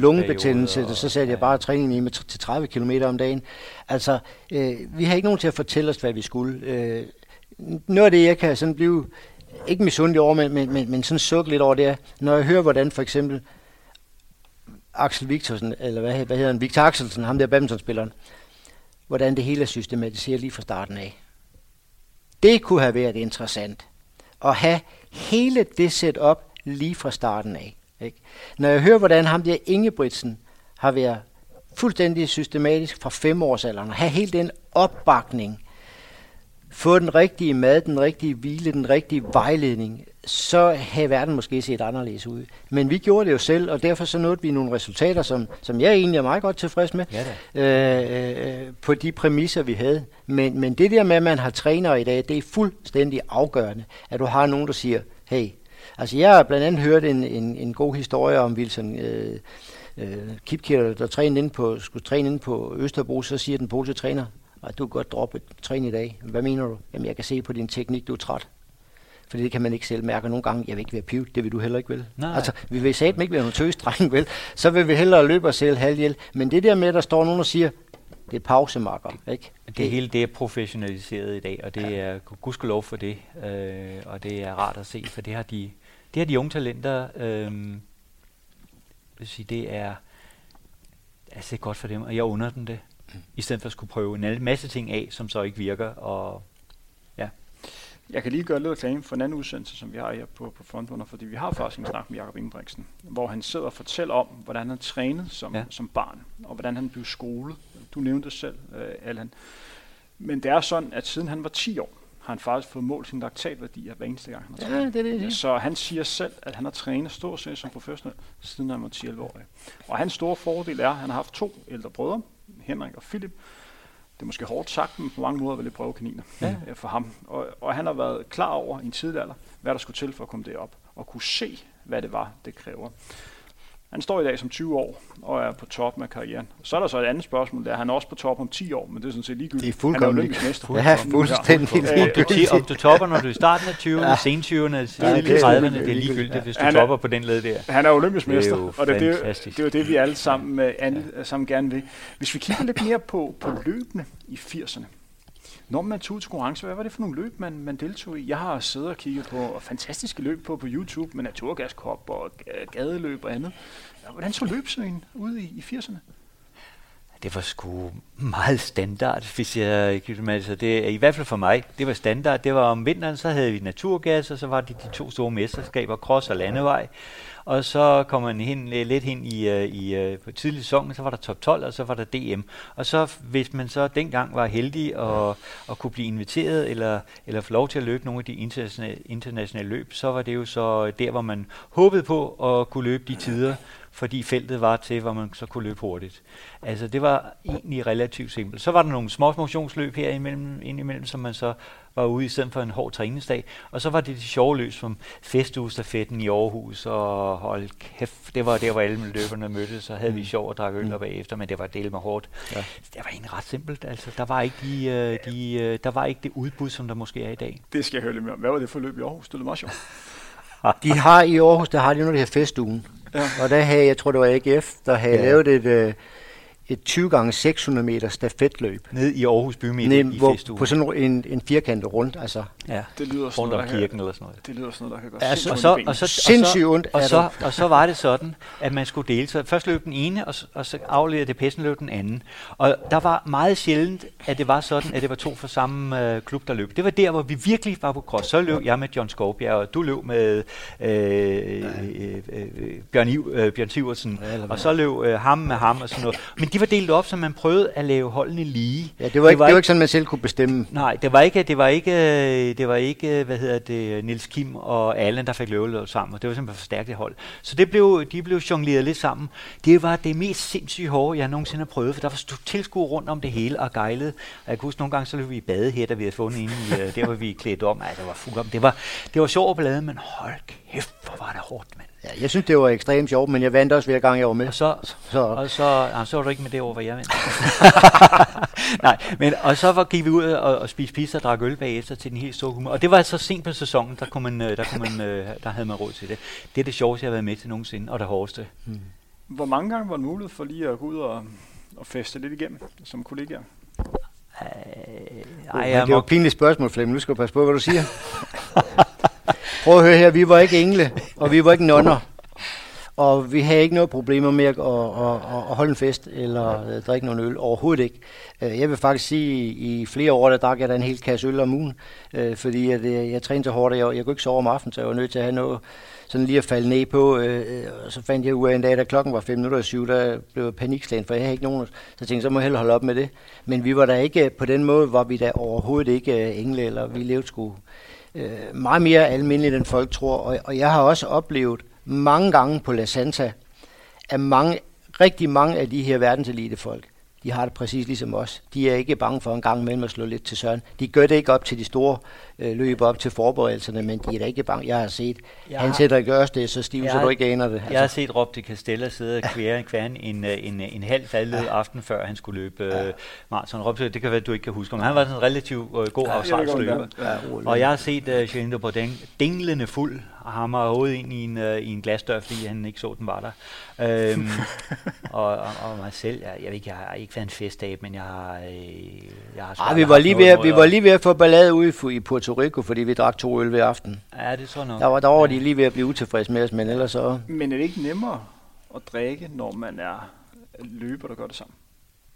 lungebetændelse, så satte jeg bare træningen i med til 30 km om dagen. Altså, øh, vi har ikke nogen til at fortælle os, hvad vi skulle. Øh, noget af det, jeg kan sådan blive, ikke misundelig over, men, men, men, men sådan sukke lidt over det er, når jeg hører, hvordan for eksempel Axel Victorsen, eller hvad, hvad hedder han, Victor Axelsen, ham der badmintonspilleren, hvordan det hele er systematiseret lige fra starten af. Det kunne have været interessant at have hele det setup lige fra starten af. Ikke? Når jeg hører, hvordan ham der Ingebrigtsen har været fuldstændig systematisk fra femårsalderen, have hele den opbakning, få den rigtige mad, den rigtige hvile, den rigtige vejledning, så havde verden måske set anderledes ud. Men vi gjorde det jo selv, og derfor så nåede vi nogle resultater, som, som jeg egentlig er meget godt tilfreds med, ja øh, på de præmisser, vi havde. Men, men det der med, at man har trænere i dag, det er fuldstændig afgørende, at du har nogen, der siger, hey, altså jeg har blandt andet hørt en, en, en god historie om Wilson øh, øh, Kipkir, der trænede ind på, skulle træne ind på Østerbro, så siger den polske træner, at du kan godt droppe træne i dag. Hvad mener du? Jamen, jeg kan se på din teknik, du er træt. For det kan man ikke selv mærke nogle gange. Jeg vil ikke være pivet, det vil du heller ikke vel. Nej. Altså, vi vil satme ikke være nogle tøsdreng, vel. Så vil vi hellere løbe os selv halvhjel. Men det der med, at der står nogen og siger, det er pausemarker, ikke? Det, det hele det er professionaliseret i dag, og det ja. er gudskelov for det, øh, og det er rart at se, for det har de, det har de unge talenter, øh, vil sige, det er, altså godt for dem, og jeg under dem det. I stedet for at skulle prøve en masse ting af, som så ikke virker, og jeg kan lige gøre lidt reklame for en anden udsendelse, som vi har her på, på Frontrunner, fordi vi har faktisk en snak med Jacob Ingebrigtsen, hvor han sidder og fortæller om, hvordan han trænet som, ja. som barn, og hvordan han blev skolet. Du nævnte det selv, uh, Allan. Men det er sådan, at siden han var 10 år, har han faktisk fået målt sin laktatværdi hver eneste gang, han har trænet. Ja, det er det, Så han siger selv, at han har trænet stort set som professionel, siden han var 10 år. Og hans store fordel er, at han har haft to ældre brødre, Henrik og Philip, det er måske hårdt sagt, men på mange måder var lidt prøvekaniner ja. Øh, for ham. Og, og han har været klar over i en tidlig alder, hvad der skulle til for at komme derop, og kunne se, hvad det var, det kræver. Han står i dag som 20 år og er på toppen af karrieren. Så er der så et andet spørgsmål, der er han også på top om 10 år, men det er sådan set ligegyldigt. Det er fuldkommen han er olympisk mester. Ja, fuldstændig ligegyldigt. Om du topper, når du er i starten af 20'erne, ja. sen 20'erne, tidlige 30'erne, det er ligegyldigt, ja. hvis du topper på den led der. Han er olympisk mester, og det, det, det er jo det, vi alle sammen, uh, alle, sammen gerne vil. Hvis vi kigger lidt mere på, på løbende i 80'erne, når man tog til konkurrence, hvad var det for nogle løb, man, man deltog i? Jeg har siddet og kigget på fantastiske løb på, på YouTube med naturgaskop og gadeløb og andet. Hvordan så løbsøen ud i, i 80'erne? Det var sgu meget standard, hvis jeg altså det i hvert fald for mig. Det var standard. Det var om vinteren, så havde vi naturgas, og så var det de to store mesterskaber, cross og landevej. Og så kom man hen, øh, lidt hen i, øh, i, øh, på tidlig sæson, så var der top 12, og så var der DM. Og så hvis man så dengang var heldig og, og kunne blive inviteret, eller, eller få lov til at løbe nogle af de internationale, internationale løb, så var det jo så der, hvor man håbede på at kunne løbe de tider, fordi feltet var til, hvor man så kunne løbe hurtigt. Altså det var egentlig relativt simpelt. Så var der nogle små motionsløb her imellem, indimellem, som man så var ude i stedet for en hård træningsdag. Og så var det de sjove løb som festuestafetten i Aarhus, og hold kæft, det var der, hvor alle løberne mødtes, så havde mm. vi sjov og drak øl mm. bagefter, men det var delt med hårdt. Ja. Det var egentlig ret simpelt. Altså, der, var ikke de, øh, de, øh, der var ikke det udbud, som der måske er i dag. Det skal jeg høre lidt mere om. Hvad var det for løb i Aarhus? Det lød meget sjovt. de har i Aarhus, der har de nu det her festugen. Ja. Og der havde, jeg tror det var AGF, der havde ja. lavet et, øh, et 20 gange 600 meter stafetløb. Ned i Aarhus Bymidte i festugen. På sådan en, en firkantet rundt, altså. Ja, det lyder sådan rundt om kirken eller sådan noget. Det lyder sådan noget, der kan gøre altså, og så, og så, sindssygt ondt. Og så, og, så, så var det sådan, at man skulle dele sig. Først løb den ene, og, og så afleverede det pesten løb den anden. Og der var meget sjældent, at det var sådan, at det var to fra samme øh, klub, der løb. Det var der, hvor vi virkelig var på cross. Så løb jeg med John Skovbjerg, og du løb med øh, øh, øh, Bjørn, Iv, øh, Bjørn Sivertsen, ja, og så løb øh, ham med ham og sådan noget. Men de de var delt op, så man prøvede at lave holdene lige. Ja, det var, ikke, det var ikke sådan, man selv kunne bestemme. Nej, det var ikke, det var ikke, det var ikke hvad hedder det, Nils Kim og Allen, der fik løveløb sammen. Det var simpelthen for stærkt hold. Så det blev, de blev jongleret lidt sammen. Det var det mest sindssyge hårde, jeg nogensinde har prøvet, for der var tilskuer rundt om det hele og gejlede. Og jeg kunne huske, nogle gange så løb vi i bade her, da vi havde fundet inde i, øh, der hvor vi klædt om. Ej, det var fuldt om. Det var, det var sjovt ballade, men hold kæft, hvor var det hårdt, mand. Ja, jeg synes, det var ekstremt sjovt, men jeg vandt også hver gang, jeg var med. Og så, så, og så, ja, så var du ikke med det over, hvor jeg vandt. Nej, men og så var, gik vi ud og, og spiste pizza og drak øl bagefter til den helt store humor. Og det var altså sent på sæsonen, der, kunne man, øh, der, kunne man, øh, der havde man råd til det. Det er det sjoveste, jeg har været med til nogensinde, og det hårdeste. Hmm. Hvor mange gange var det muligt for lige at gå ud og, og feste lidt igennem som kollegaer? Øh, ej, det er jo et pinligt spørgsmål, Flemming. Nu skal du passe på, hvad du siger. Prøv at høre her, vi var ikke engle, og vi var ikke nonner. Og vi havde ikke noget problemer med at, at, at, at holde en fest eller at drikke noget øl. Overhovedet ikke. Øh, jeg vil faktisk sige, at i flere år, der drak jeg da en hel kasse øl om ugen. Øh, fordi at, øh, jeg trænede så hårdt, at jeg, jeg kunne ikke sove om aftenen, så jeg var nødt til at have noget sådan lige at falde ned på. Og så fandt jeg ud af en dag, da klokken var 5 minutter og 7, der blev jeg panikslagen, for jeg havde ikke nogen. Så jeg tænkte, så må jeg hellere holde op med det. Men vi var da ikke, på den måde var vi da overhovedet ikke engle, eller vi levede sgu øh, meget mere almindeligt, end folk tror. Og, og jeg har også oplevet mange gange på La Santa, at mange, rigtig mange af de her verdenselitefolk, de har det præcis ligesom os. De er ikke bange for en gang imellem at slå lidt til søren. De gør det ikke op til de store øh, løb op til forberedelserne, men de er da ikke bange. Jeg har set, jeg han sætter gørs det så stiv, så du ikke aner det. Altså. Jeg har set Rob de Castella sidde og kvære, kvære en, øh, en, en, en halv faldet ja. aften, før han skulle løbe ja. uh, maraton. Rob, det kan være, du ikke kan huske, men han var sådan en relativt uh, god ja, australsk løber. Ja, og jeg har set uh, Jeanine Bourdin dinglende fuld hammer hovedet ind i en, uh, i en glasdør, fordi han ikke så, den var der. Øhm, og, og, og, mig selv, jeg, jeg, ved ikke, jeg har ikke været en festdag, men jeg har... Øh, jeg har Ej, vi, var lige ved, vi var lige ved at få ballade ude i Puerto Rico, fordi vi drak to øl ved aften. Ja, det tror nok. Der var, der var ja. de lige ved at blive utilfredse med os, men ellers så... Men er det ikke nemmere at drikke, når man er løber, der gør det sammen?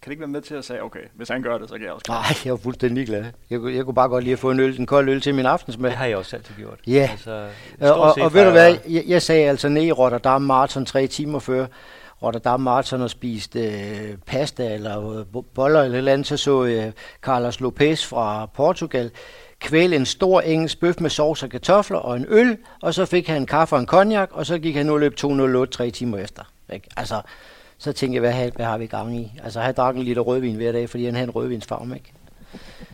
Kan det ikke være med til at sige, okay, hvis han gør det, så kan jeg også gøre det? Nej, jeg er fuldstændig glad. Jeg, jeg kunne bare godt lide at få en øl, en kold øl til min aftensmad. Det har jeg også altid gjort. Ja, altså, og, og, og ved du hvad, jeg, jeg sagde altså ned i Rotterdam Marathon tre timer før, Rotterdam Marathon og spiste øh, pasta eller øh, boller eller eller andet, så så øh, Carlos Lopez fra Portugal kvæle en stor engelsk bøf med sovs og kartofler og en øl, og så fik han en kaffe og en cognac, og så gik han nu løb 2.08 tre timer efter. Ikke? Altså, så tænkte jeg, hvad, hvad har vi gang i? Altså, han drak en liter rødvin hver dag, fordi han havde en rødvinsfarm, ikke?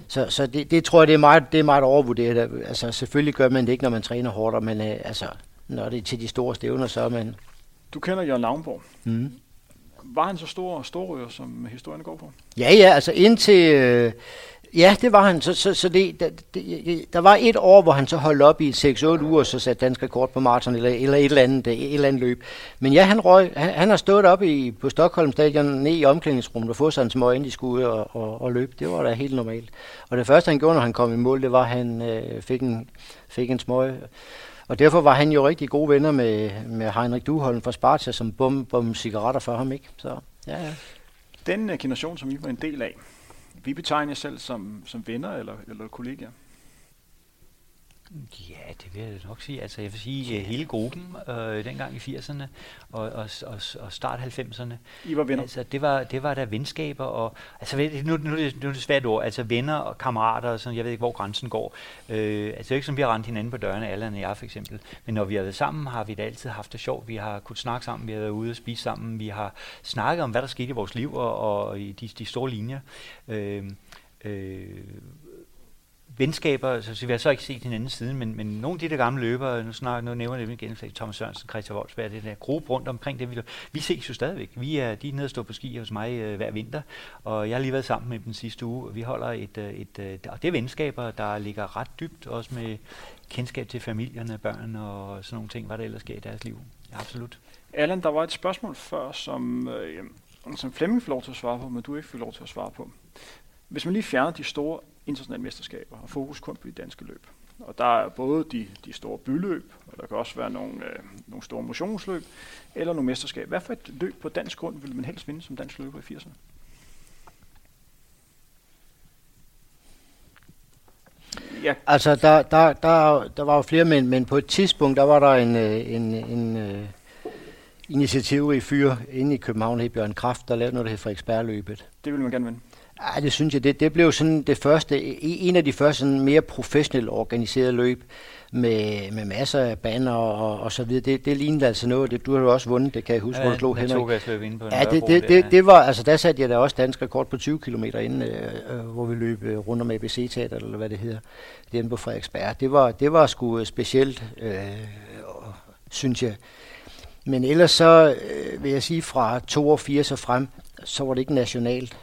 Så, så det, det, tror jeg, det er meget, det er meget overvurderet. Altså, selvfølgelig gør man det ikke, når man træner hårdt, men øh, altså, når det er til de store stævner, så er man... Du kender Jørgen Lavnborg. Mm. Var han så stor og storrøver, som historien går på? Ja, ja, altså indtil... Øh, Ja, det var han. Så, så, så det, der, det, der var et år, hvor han så holdt op i 6-8 uger, så satte dansk rekord på maraton eller, eller et, eller andet, et eller andet løb. Men ja, han, røg, han, han har stået op i, på Stockholm Stadion ned i omklædningsrummet og fået sig en små inden de skulle og, og, og løbe. Det var da helt normalt. Og det første, han gjorde, når han kom i mål, det var, at han øh, fik en, fik en smøg. Og derfor var han jo rigtig gode venner med, med Heinrich Duholm fra Sparta, som bum, bum cigaretter for ham. ikke. Så, ja, ja. Den øh, generation, som I var en del af, vi betegner jer selv som, som venner eller, eller kollegaer? Ja, det vil jeg nok sige. Altså, jeg vil sige, uh, hele gruppen øh, dengang i 80'erne og, og, og, og start 90'erne. I var venner? Altså, det var, det var der venskaber og... Altså, nu, nu, nu, nu er det svært ord. Altså, venner og kammerater og sådan, jeg ved ikke, hvor grænsen går. Øh, altså, det er ikke som, vi har rendt hinanden på dørene, alle og jeg for eksempel. Men når vi har været sammen, har vi da altid haft det sjovt. Vi har kunnet snakke sammen, vi har været ude og spise sammen, vi har snakket om, hvad der skete i vores liv og, og i de, de store linjer. Øh, øh, venskaber, så vi har så ikke set hinanden siden, men, men nogle af de der gamle løbere, nu, snart, nu nævner jeg dem igen, Thomas Sørensen, Christian Wolfsberg, det der gruppe rundt omkring det, vi, vi ses jo stadigvæk. Vi er, de er nede og stå på ski hos mig øh, hver vinter, og jeg har lige været sammen med dem den sidste uge, og vi holder et, øh, et, et og det er venskaber, der ligger ret dybt, også med kendskab til familierne, børn og sådan nogle ting, hvad der ellers sker i deres liv. Ja, absolut. Allan, der var et spørgsmål før, som, øh, som Flemming fik lov til at svare på, men du ikke fik lov til at svare på. Hvis man lige fjerner de store internationale mesterskaber og fokus kun på de danske løb, og der er både de, de store byløb, og der kan også være nogle, øh, nogle store motionsløb, eller nogle mesterskaber. Hvad for et løb på dansk grund vil man helst vinde som dansk løber i 80'erne? Ja. Altså, der, der, der, der var jo flere, men, men på et tidspunkt, der var der en, øh, en, en, en, øh, initiativrige fyre inde i København, hed Bjørn Kraft, der lavede noget, der hed Frederiksbergløbet. Det vil man gerne vinde. Ja, det synes jeg. Det, det blev sådan det første, en af de første sådan mere professionelt organiserede løb med, med masser af baner og, og så videre. Det, det lignede altså noget. Det, du har jo også vundet, det kan jeg huske, ja, hvor du slog Henrik. løb inde på ja, det, det, det, det, var, altså der satte jeg da også dansk rekord på 20 km inden, øh, øh, hvor vi løb øh, rundt om ABC Teater, eller hvad det hedder, det på Frederiksberg. Det var, det var sgu specielt, øh, synes jeg. Men ellers så øh, vil jeg sige, fra 82 og frem, så var det ikke nationalt.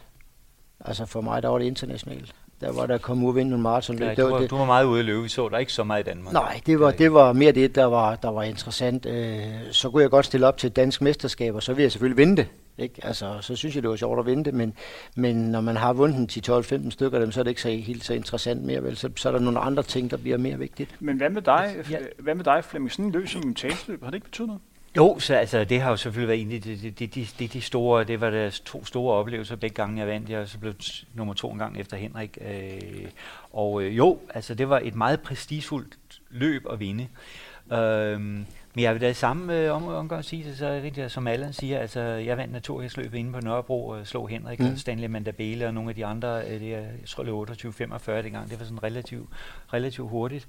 Altså for mig, der var det internationalt. Der var der kom ud og vinde nogle maraton. Ja, du, var, det, du var meget ude at løbe. Vi så der ikke så meget i Danmark. Nej, det var, det var mere det, der var, der var interessant. Øh, så kunne jeg godt stille op til et dansk mesterskab, og så ville jeg selvfølgelig vinde det. Ikke? Altså, så synes jeg, det var sjovt at vinde det, men, men når man har vundet 10, 12, 15 stykker af dem, så er det ikke så helt så interessant mere. Vel? Så, så er der nogle andre ting, der bliver mere vigtigt. Men hvad med dig, ja. hvad med dig Flemming? Sådan en løs som en talsløb, har det ikke betydet noget? Jo, så altså, det har jo selvfølgelig været en af de, de, de, de, de store, det var deres to store oplevelser begge gange jeg vandt. Jeg så blev nummer to en gang efter Henrik. Øh, og øh, jo, altså det var et meget prestigefuldt løb at vinde. Øh, men jeg vil da i samme øh, om, omgang sige det, så er det som Allan siger, altså jeg vandt naturhedsløbet inde på Nørrebro og slog Henrik mm. og Stanley Mandabele og nogle af de andre, øh, det er, jeg tror det var 28-45 dengang, det var sådan relativt, relativt hurtigt.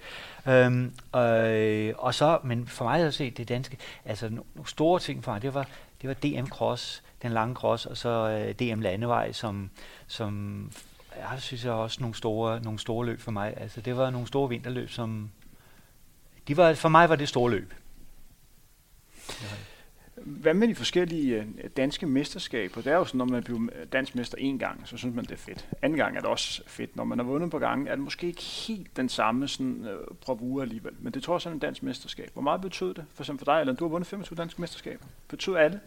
Øhm, øh, og så, men for mig at se det danske, altså nogle store ting for mig, det var, det var DM Cross, den lange cross, og så øh, DM Landevej, som, som jeg synes jeg også nogle store, nogle store løb for mig. Altså det var nogle store vinterløb, som de var, for mig var det store løb. Hvad med de forskellige øh, danske mesterskaber? Det er jo sådan, når man bliver dansk mester en gang, så synes man, det er fedt. Anden gang er det også fedt. Når man har vundet på gange, er det måske ikke helt den samme sådan, øh, uh, bravure alligevel. Men det tror jeg sådan en dansk mesterskab. Hvor meget betød det? For eksempel for dig, eller du har vundet 25 danske mesterskaber. Betød alle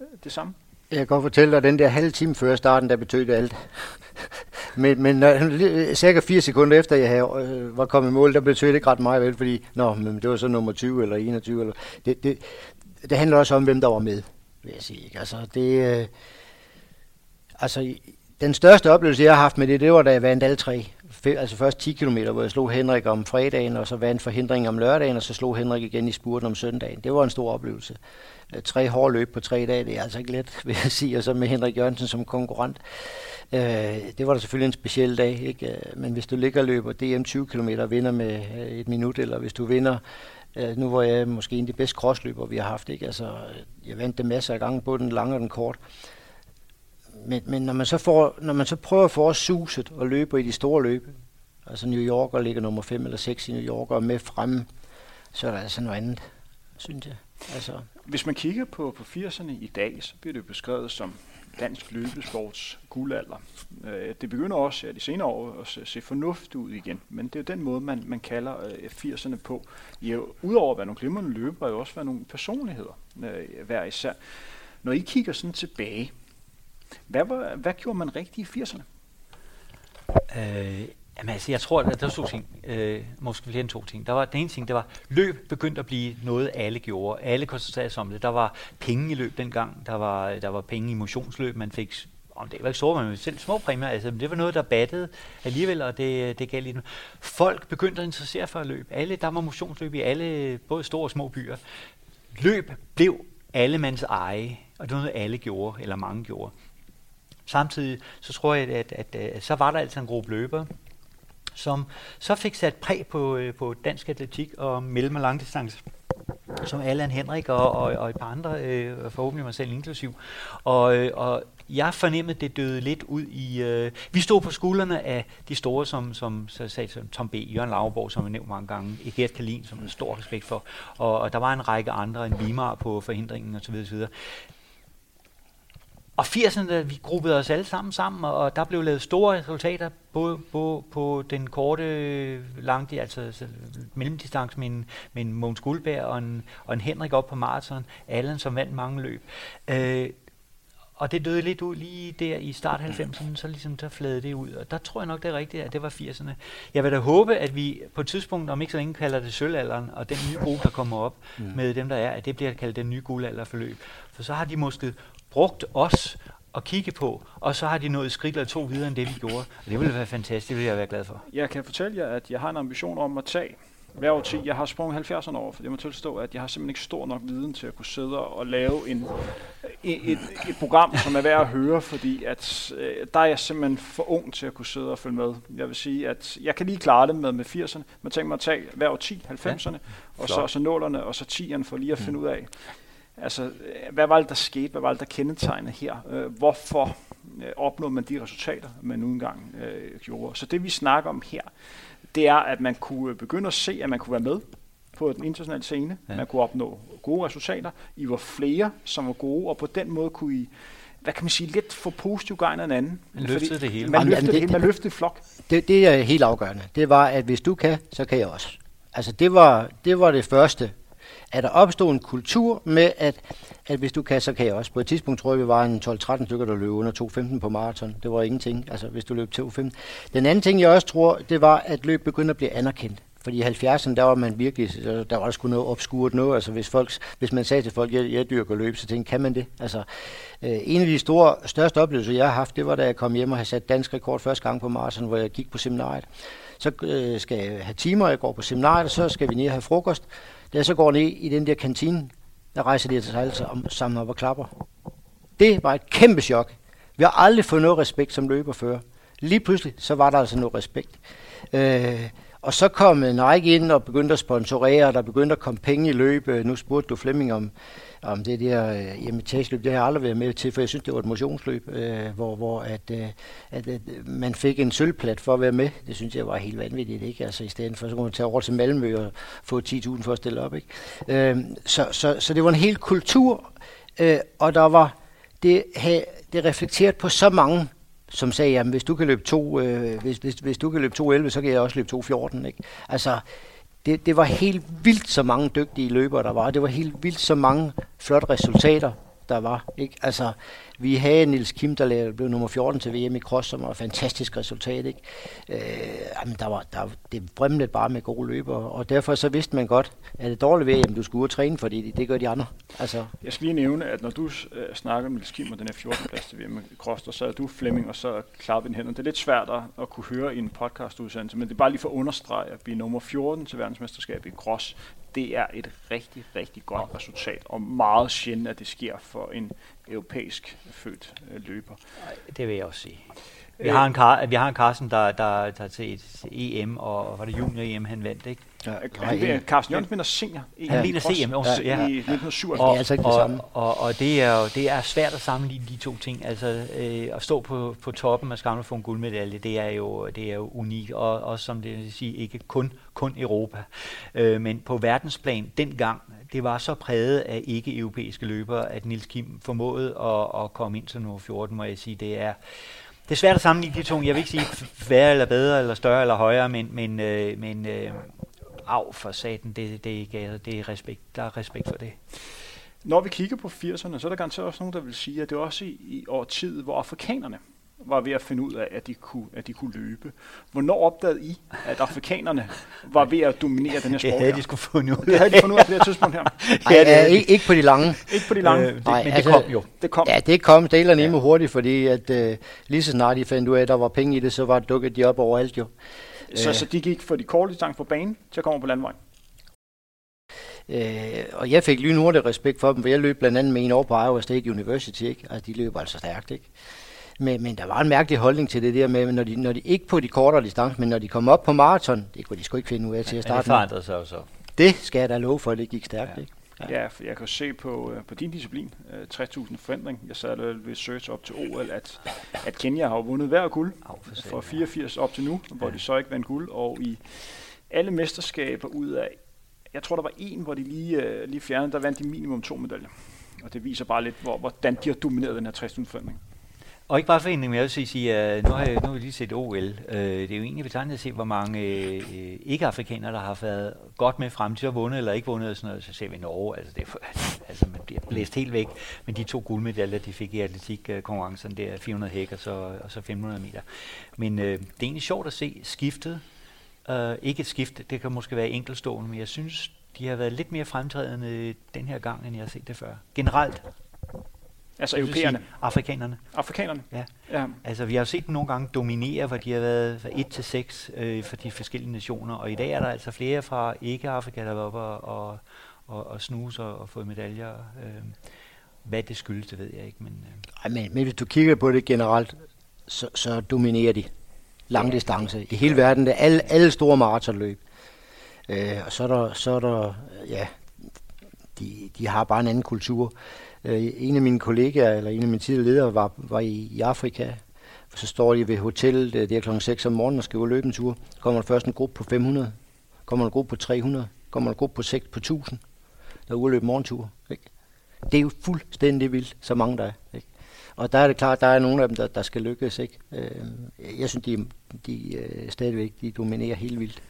øh, det samme? Jeg kan godt fortælle dig, at den der halve time før starten, der betød det alt. men, men når, cirka fire sekunder efter, jeg havde, øh, var kommet i mål, der betød det ikke ret meget, vel, fordi nå, men det var så nummer 20 eller 21. Eller, det, det, det handler også om, hvem der var med, vil jeg sige. Ikke? Altså, det, øh, altså, den største oplevelse, jeg har haft med det, det var, da jeg vandt alle tre. Altså først 10 km, hvor jeg slog Henrik om fredagen, og så vandt forhindring om lørdagen, og så slog Henrik igen i spurten om søndagen. Det var en stor oplevelse. Øh, tre hårde løb på tre dage, det er altså ikke let, vil jeg sige, og så med Henrik Jørgensen som konkurrent. Øh, det var da selvfølgelig en speciel dag, ikke? Øh, men hvis du ligger og løber DM 20 km og vinder med øh, et minut, eller hvis du vinder Øh, nu var jeg måske en af de bedste krossløber, vi har haft. Ikke? Altså, jeg vandt det masser af gange, både den lange og den kort. Men, men når, man så får, når man så prøver at få suset og løbe i de store løb, altså New Yorker ligger nummer 5 eller 6 i New York og med fremme, så er der altså noget andet, synes jeg. Altså. Hvis man kigger på, på 80'erne i dag, så bliver det beskrevet som dansk løbesports guldalder. Øh, det begynder også ja, de senere år at se, se fornuft ud igen, men det er jo den måde, man, man kalder øh, 80'erne på. I jo, udover at være nogle glimrende løbere, jo også være nogle personligheder øh, hver især. Når I kigger sådan tilbage, hvad, var, hvad gjorde man rigtigt i 80'erne? Øh, Jamen altså, jeg tror, at der var to ting. Øh, måske flere end to ting. Der var, den ene ting, det var, løb begyndte at blive noget, alle gjorde. Alle koncentrerede sig om det. Der var penge i løb dengang. Der var, der var penge i motionsløb. Man fik om det var ikke store, men selv små præmier, altså, det var noget, der battede alligevel, og det, det gav lidt. Folk begyndte at interessere for at løbe. Alle, der var motionsløb i alle, både store og små byer. Løb blev allemands eje, og det var noget, alle gjorde, eller mange gjorde. Samtidig så tror jeg, at, at, at, at så var der altså en gruppe løbere, som så fik sat præg på, øh, på dansk atletik og mellem- og langdistance som Allan Henrik og, og, og et par andre, øh, forhåbentlig mig selv inklusiv. Og, øh, og jeg fornemmede, det døde lidt ud i... Øh, vi stod på skuldrene af de store, som, som, så sagde, som Tom B., Jørgen Lauerborg, som vi nævnt mange gange, Egert Kalin, som er stor respekt for, og, og der var en række andre, en Vimar på forhindringen osv. osv. Og 80'erne, vi gruppede os alle sammen sammen, og der blev lavet store resultater, både på, på den korte, lange, altså, altså mellemdistance med en, med en Mogens Guldberg og en, og en Henrik op på maraton, Allen som vandt mange løb. Øh, og det døde lidt ud lige der i start 90'erne, så ligesom der flade det ud. Og der tror jeg nok, det er rigtigt, at det var 80'erne. Jeg vil da håbe, at vi på et tidspunkt, om ikke så længe, kalder det sølvalderen, og den nye gruppe, der kommer op mm. med dem, der er, at det bliver kaldt den nye guldalderforløb. For så har de måske brugt os at kigge på, og så har de nået skridt eller to videre end det, vi gjorde. Og det ville være fantastisk, det vil jeg være glad for. Jeg kan fortælle jer, at jeg har en ambition om at tage hver år 10. Jeg har sprunget 70'erne over, for jeg må tilstå, at jeg har simpelthen ikke stor nok viden til at kunne sidde og lave en, et, et, et program, som er værd at høre, fordi at, øh, der er jeg simpelthen for ung til at kunne sidde og følge med. Jeg vil sige, at jeg kan lige klare det med, med 80'erne, men tænk mig at tage hver år 10, 90'erne, ja. og så, så nålerne, og så 10'erne for lige at finde mm. ud af, altså, hvad var det, der skete? Hvad var det, der kendetegnede her? Øh, hvorfor øh, opnåede man de resultater, man nu engang øh, gjorde? Så det, vi snakker om her, det er, at man kunne begynde at se, at man kunne være med på den internationale scene. Ja. Man kunne opnå gode resultater. I var flere, som var gode, og på den måde kunne I hvad kan man sige, lidt for positiv gejn en anden. Man løftede det hele. Man løftede det, det hele, man løftede flok. Det, det er helt afgørende. Det var, at hvis du kan, så kan jeg også. Altså det var det, var det første. At der opstod en kultur med, at, at hvis du kan, så kan jeg også. På et tidspunkt tror jeg, vi var en 12-13 stykker, der løb under 2.15 på maraton. Det var ingenting, altså hvis du løb 2.15. Den anden ting, jeg også tror, det var, at løb begyndte at blive anerkendt. Fordi i 70'erne, der var man virkelig, der var der sgu noget obskurt noget. Altså hvis, folk, hvis man sagde til folk, jeg, jeg dyrker løb, så tænkte kan man det? Altså, øh, en af de store, største oplevelser, jeg har haft, det var, da jeg kom hjem og havde sat dansk rekord første gang på maraton, hvor jeg gik på seminariet. Så øh, skal jeg have timer, jeg går på seminariet, og så skal vi ned og have frokost. Da jeg så går ned i den der kantine, der rejser de altså sig altså om, sammen op og klapper. Det var et kæmpe chok. Vi har aldrig fået noget respekt som løber før. Lige pludselig, så var der altså noget respekt. Øh, og så kom øh, Nike ind og begyndte at sponsorere, og der begyndte at komme penge i løb. Øh, nu spurgte du Flemming om, om det der øh, imitationsløb, Det har jeg aldrig været med til, for jeg synes, det var et motionsløb, øh, hvor, hvor at, øh, at, at, man fik en sølvplat for at være med. Det synes jeg var helt vanvittigt. Ikke? Altså i stedet for, så kunne man tage over til Malmø og få 10.000 for at stille op. Ikke? Øh, så, så, så det var en hel kultur, øh, og der var det, det reflekteret på så mange som sagde, jamen hvis du kan løbe 2, øh, hvis, hvis, hvis du kan løbe 2.11, så kan jeg også løbe 2.14. Ikke? Altså, det, det var helt vildt så mange dygtige løbere, der var. Det var helt vildt så mange flotte resultater, der var. Ikke? Altså, vi havde Nils Kim, der blev nummer 14 til VM i cross, som var et fantastisk resultat. Ikke? Øh, jamen, der var, der, det brimlede bare med gode løber, og derfor så vidste man godt, at det dårligt VM, du skulle ud og træne, fordi det, det gør de andre. Altså. Jeg skal lige nævne, at når du øh, snakker med Nils Kim og den her 14. plads til VM i cross, så er du Flemming, og så klappede hænderne. Det er lidt svært at, kunne høre i en podcast-udsendelse, men det er bare lige for at understrege, at blive nummer 14 til verdensmesterskabet i cross, det er et rigtig, rigtig godt resultat, og meget sjældent, at det sker for en europæisk født øh, løber. Det vil jeg også sige. Vi har en, Kar- vi har en Carsten, der, der, der til et EM, og var det junior-EM, han vandt, ikke? Ja, ja, Carsten Jørgens vinder senior i Han vinder CM også, ja. i 1977. Og, altså ikke det samme. Og, og, og det, er jo, det er svært at sammenligne de to ting. Altså øh, at stå på, på toppen af skamlen få en guldmedalje, det er jo, det er jo unikt. Og også som det vil sige, ikke kun, kun Europa. Øh, men på verdensplan dengang, det var så præget af ikke-europæiske løbere, at Nils Kim formåede at, at komme ind til nummer 14, må jeg sige. Det er, det er svært at sammenligne de to. Jeg vil ikke sige værre eller bedre, eller større eller højere, men, men, øh, men øh, af for saten, det, det, er ikke, det er respekt, der er respekt for det. Når vi kigger på 80'erne, så er der garanteret også nogen, der vil sige, at det er også i, i år hvor afrikanerne var ved at finde ud af, at de kunne, at de kunne løbe. Hvornår opdagede I, at afrikanerne var ved at dominere den her sport Det havde de skulle fundet ud af. Det havde de fundet ud af på det her tidspunkt her. ja, det er ikke, ikke på de lange. Ikke på de lange. Øh, det, Nej, men altså, det kom jo. Det kom. Ja, det kom. Er nemme ja. hurtigt, fordi at, uh, lige så snart de fandt ud af, at der var penge i det, så var dukket de op overalt jo. Så, så de gik fra de korte distancer på banen til at komme på landvejen? Øh, og jeg fik lynhurtigt respekt for dem, for jeg løb blandt andet med en år på Iowa State University, ikke? Altså, de løber altså stærkt, ikke? Men, men der var en mærkelig holdning til det der med, når de, når de ikke på de kortere distancer, men når de kom op på maraton, det kunne de sgu ikke finde ud af til at starte med. det forandrede sig så. Det skal jeg da love for, at det gik stærkt, ja. ikke? Ja. ja, for jeg kan se på, uh, på din disciplin, uh, øh, 60.000 forandring. Jeg sad ved search op til OL, at, at Kenya har vundet hver guld fra 84 op til nu, hvor ja. de så ikke vandt guld. Og i alle mesterskaber ud af, jeg tror der var en, hvor de lige, uh, lige fjernede, der vandt de minimum to medaljer. Og det viser bare lidt, hvor, hvordan de har domineret den her 60.000 forandring. Og ikke bare foreningen, men jeg vil sige, at nu har, jeg, nu har vi lige set OL. Øh, det er jo egentlig betegnet at se, hvor mange øh, ikke-afrikanere, der har været godt med frem til at vunde eller ikke vundet. Sådan noget. Så ser vi Norge, altså, det er, altså man bliver blæst helt væk. Men de to guldmedaljer, de fik i atletikkonkurrencen, det er 400 hæk og så, og så 500 meter. Men uh, det er egentlig sjovt at se skiftet. Uh, ikke et skift, det kan måske være enkeltstående, men jeg synes, de har været lidt mere fremtrædende den her gang, end jeg har set det før. Generelt Altså europæerne, sige Afrikanerne. afrikanerne. Ja. Ja. Altså, vi har jo set dem nogle gange dominere, hvor de har været fra 1 til 6 øh, for de forskellige nationer, og i dag er der altså flere fra ikke-Afrika, der er oppe og, og, og, og snuse og, og få medaljer. Øh, hvad det skyldes, det ved jeg ikke, men øh, Ej, men, men hvis du kigger på det generelt, så, så dominerer de langdistance i hele verden. Det er alle, alle store maratonløb. Øh, og så er der, så er der ja, de, de har bare en anden kultur. Øh, Øh, en af mine kollegaer, eller en af mine tidligere ledere, var, var i, i Afrika. Så står de ved hotellet, øh, det er klokken 6 om morgenen og skal ud og løbe en tur. Kommer der først en gruppe på 500, kommer der en gruppe på 300, kommer der en gruppe på 6 på 1000, der er ude og løbe morgentur. Ikke? Det er jo fuldstændig vildt, så mange der er. Ikke? Og der er det klart, der er nogle af dem, der, der skal lykkes. Ikke? Øh, jeg synes, de, de stadigvæk de dominerer helt vildt.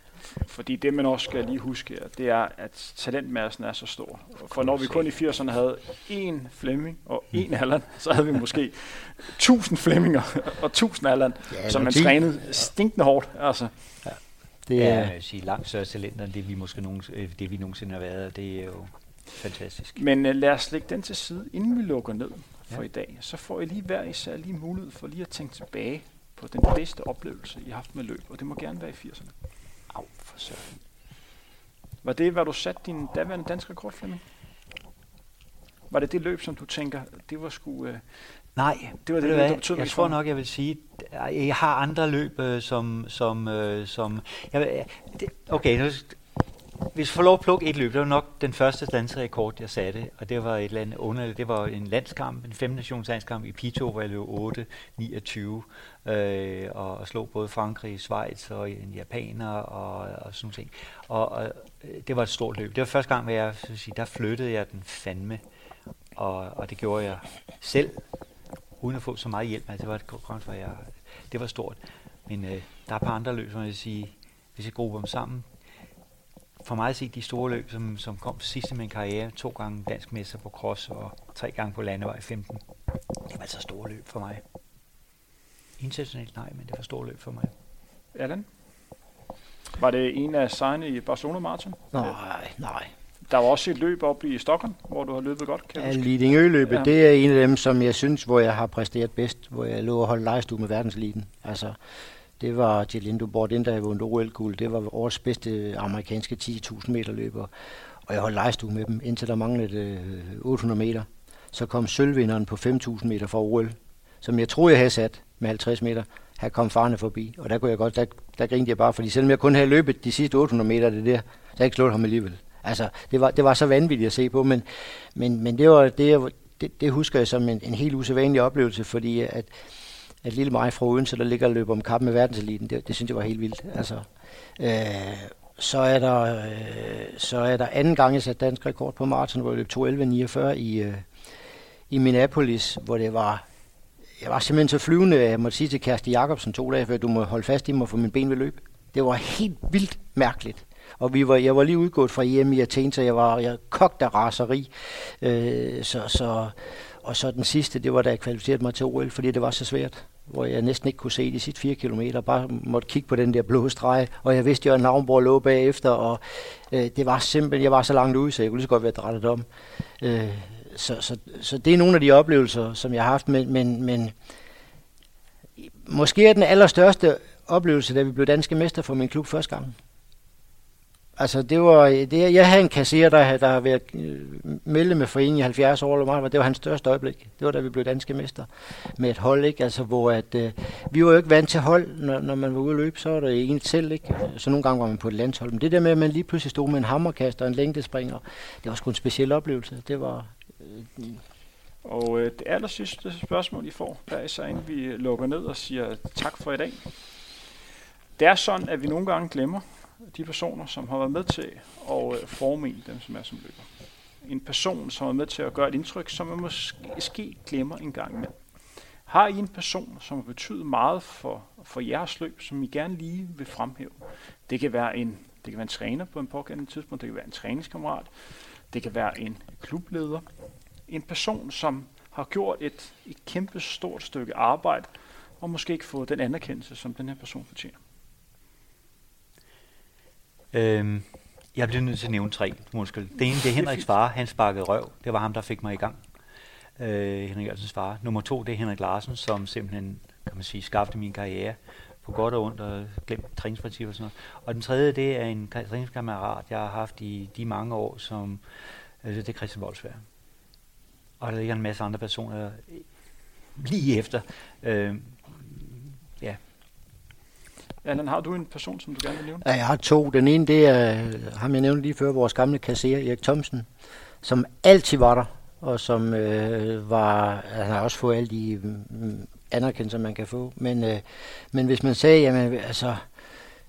Fordi det, man også skal lige huske, her, det er, at talentmassen er så stor. For når vi kun i 80'erne havde én Flemming og én Allan, så havde vi måske 1000 Flemminger og 1000 Allan, Ja, som man 10. trænede stinkende hårdt. Altså, Det ja, er, jeg vil sige langt større talenter, end det vi, måske nogen, øh, det, vi nogensinde har været. Det er jo fantastisk. Men uh, lad os lægge den til side, inden vi lukker ned for Ja. i dag. Så får I lige hver især lige mulighed for lige at tænke tilbage på den bedste oplevelse, I har haft med løb. Og det må gerne være i 80'erne. Søren. Var det, hvad du satte din daværende dansk rekord, Flemming? Var det det løb, som du tænker, det var sgu... Uh, Nej, Det var det, der hvad? betød jeg mest tror nok, jeg vil sige, jeg har andre løb, øh, som... som, øh, som jeg, det, okay, nu, hvis jeg får lov at plukke et løb, det var nok den første danske rekord, jeg satte, og det var et eller andet underligt. Det var en landskamp, en fem nations landskamp i Pito, hvor jeg løb 8-29, øh, og, og slog både Frankrig, Schweiz og en japaner og, og sådan ting. Og, og øh, det var et stort løb. Det var første gang, hvor jeg, så sige, der flyttede jeg den fandme, og, og det gjorde jeg selv, uden at få så meget hjælp. Altså, det var et konkurrence, hvor jeg, det var stort. Men øh, der er et par andre løb, som jeg vil sige, hvis jeg grupper dem sammen. For mig at se de store løb, som, som kom sidst i min karriere, to gange dansk mester på cross og tre gange på landevej 15. Det var altså store løb for mig. Internationalt nej, men det var store løb for mig. Allan? Var det en af sejrene i Barcelona Marathon? nej, nej. Der var også et løb op i Stockholm, hvor du har løbet godt, kan jeg Ja, huske. Lidingøløbet, Ja. det er en af dem, som jeg synes, hvor jeg har præsteret bedst, hvor jeg lå og holdt lejestue med verdenseliten. Altså, det var Gelindo Bordin, der havde vundet OL-guld. Det var årets bedste amerikanske 10.000 meter løber. Og jeg holdt lejestue med dem, indtil der manglede øh, 800 meter. Så kom sølvvinderen på 5.000 meter fra OL, som jeg troede, jeg havde sat med 50 meter. Her kom farne forbi, og der kunne jeg godt, der, der grinede jeg bare, fordi selvom jeg kun havde løbet de sidste 800 meter, det der, så havde jeg ikke slået ham alligevel. Altså, det var, det var så vanvittigt at se på, men, men, men det, var, det, det, det husker jeg som en, en helt usædvanlig oplevelse, fordi at, at lille mig fra Odense, der ligger og løber om kap med verdenseliten, det, det synes jeg var helt vildt. Altså, øh, så, er der, øh, så er der anden gang, jeg satte dansk rekord på maraton, hvor jeg løb 2.11.49 i, øh, i Minneapolis, hvor det var jeg var simpelthen så flyvende, at jeg måtte sige til Kærste Jacobsen to dage før, du må holde fast i mig, for min ben vil løbe. Det var helt vildt mærkeligt. Og vi var, jeg var lige udgået fra hjem i Athen, så jeg var jeg kogt af raseri. Øh, så, så, og så den sidste, det var da jeg kvalificerede mig til OL, fordi det var så svært hvor jeg næsten ikke kunne se de sidste fire kilometer, bare måtte kigge på den der blå streg, og jeg vidste jo, at Navnborg lå bagefter, og øh, det var simpelthen, jeg var så langt ude, så jeg kunne lige så godt være drættet om. Øh, så, så, så det er nogle af de oplevelser, som jeg har haft, men, men, men måske er den allerstørste oplevelse, da vi blev danske mester for min klub første gang. Altså, det var, det, jeg havde en kasserer, der, der har været øh, med foreningen i 70 år, eller meget, det var hans største øjeblik. Det var, da vi blev danske mester med et hold, ikke? Altså, hvor at, øh, vi var jo ikke vant til hold, når, når man var ude at løbe, så var det en selv, ikke? Så nogle gange var man på et landshold. Men det der med, at man lige pludselig stod med en hammerkast og en længdespringer, det var sgu en speciel oplevelse. Det var, Mm. Og øh, det aller sidste spørgsmål, I får, der er så inden vi lukker ned og siger tak for i dag. Det er sådan, at vi nogle gange glemmer de personer, som har været med til at øh, forme en, dem som er som løber. En person, som er med til at gøre et indtryk, som man måske glemmer en gang med. Har I en person, som har betydet meget for, for jeres løb, som I gerne lige vil fremhæve? Det kan være en, det kan være en træner på en pågældende tidspunkt, det kan være en træningskammerat, det kan være en klubleder, en person, som har gjort et, et kæmpe stort stykke arbejde, og måske ikke fået den anerkendelse, som den her person fortjener. Øhm, jeg bliver nødt til at nævne tre, undskyld. Det ene, det er Henriks far, han sparkede røv. Det var ham, der fik mig i gang. øh, Henrik Jørgensens far. Nummer to, det er Henrik Larsen, som simpelthen, kan man sige, skabte min karriere på godt og ondt og glemt træningsprincipper og sådan noget. Og den tredje, det er en træningskammerat, jeg har haft i de mange år, som øh, det er Christian Voldsberg. Og der ligger en masse andre personer lige efter. Øh, ja. Allan, har du en person, som du gerne vil nævne? Ja, jeg har to. Den ene, det er ham, jeg nævnte lige før, vores gamle kasserer, Erik Thomsen, som altid var der, og som øh, var, han har også fået alle de mm, anerkendelser, man kan få. Men, øh, men hvis man sagde, jamen altså,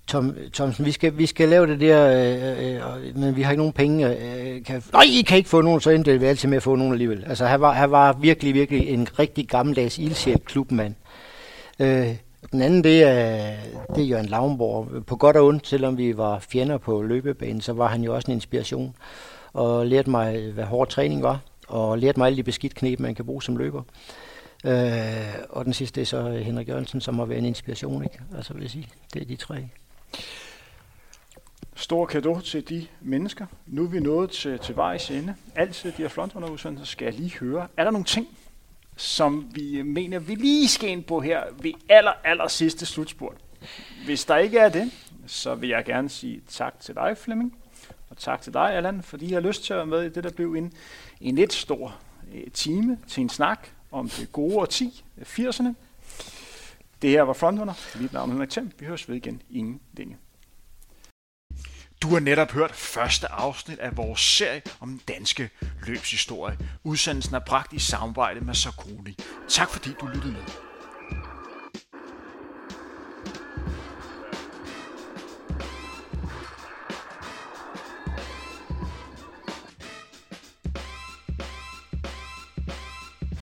Tom, Thomsen, vi skal, vi skal lave det der, øh, øh, men vi har ikke nogen penge. Øh, øh, kan, nej, I kan ikke få nogen, så endte vi altid med at få nogen alligevel. Altså, han var, han var virkelig, virkelig en rigtig gammeldags ildsjæl klubmand. Øh, den anden, det er, det er Jørgen Lavnborg. På godt og ondt, selvom vi var fjender på løbebanen, så var han jo også en inspiration. Og lærte mig, hvad hård træning var. Og lærte mig alle de beskidt knep, man kan bruge som løber. Øh, og den sidste det er så Henrik Jørgensen, som har været en inspiration. Ikke? Altså vil jeg sige, det er de tre. Stor kado til de mennesker. Nu er vi nået til, til vejs ende. Altid de her frontunderudsendelser skal jeg lige høre. Er der nogle ting, som vi mener, vi lige skal ind på her ved aller, aller sidste slutspurt? Hvis der ikke er det, så vil jeg gerne sige tak til dig, Flemming, og tak til dig, Allan, fordi I har lyst til at være med i det, der blev en, en lidt stor øh, time til en snak om det gode årti, 80'erne. Det her var Frontrunner. Mit navn er Henrik Thiem. Vi høres ved igen inden længe. Du har netop hørt første afsnit af vores serie om den danske løbshistorie. Udsendelsen er bragt i samarbejde med Sarkoni. Tak fordi du lyttede med.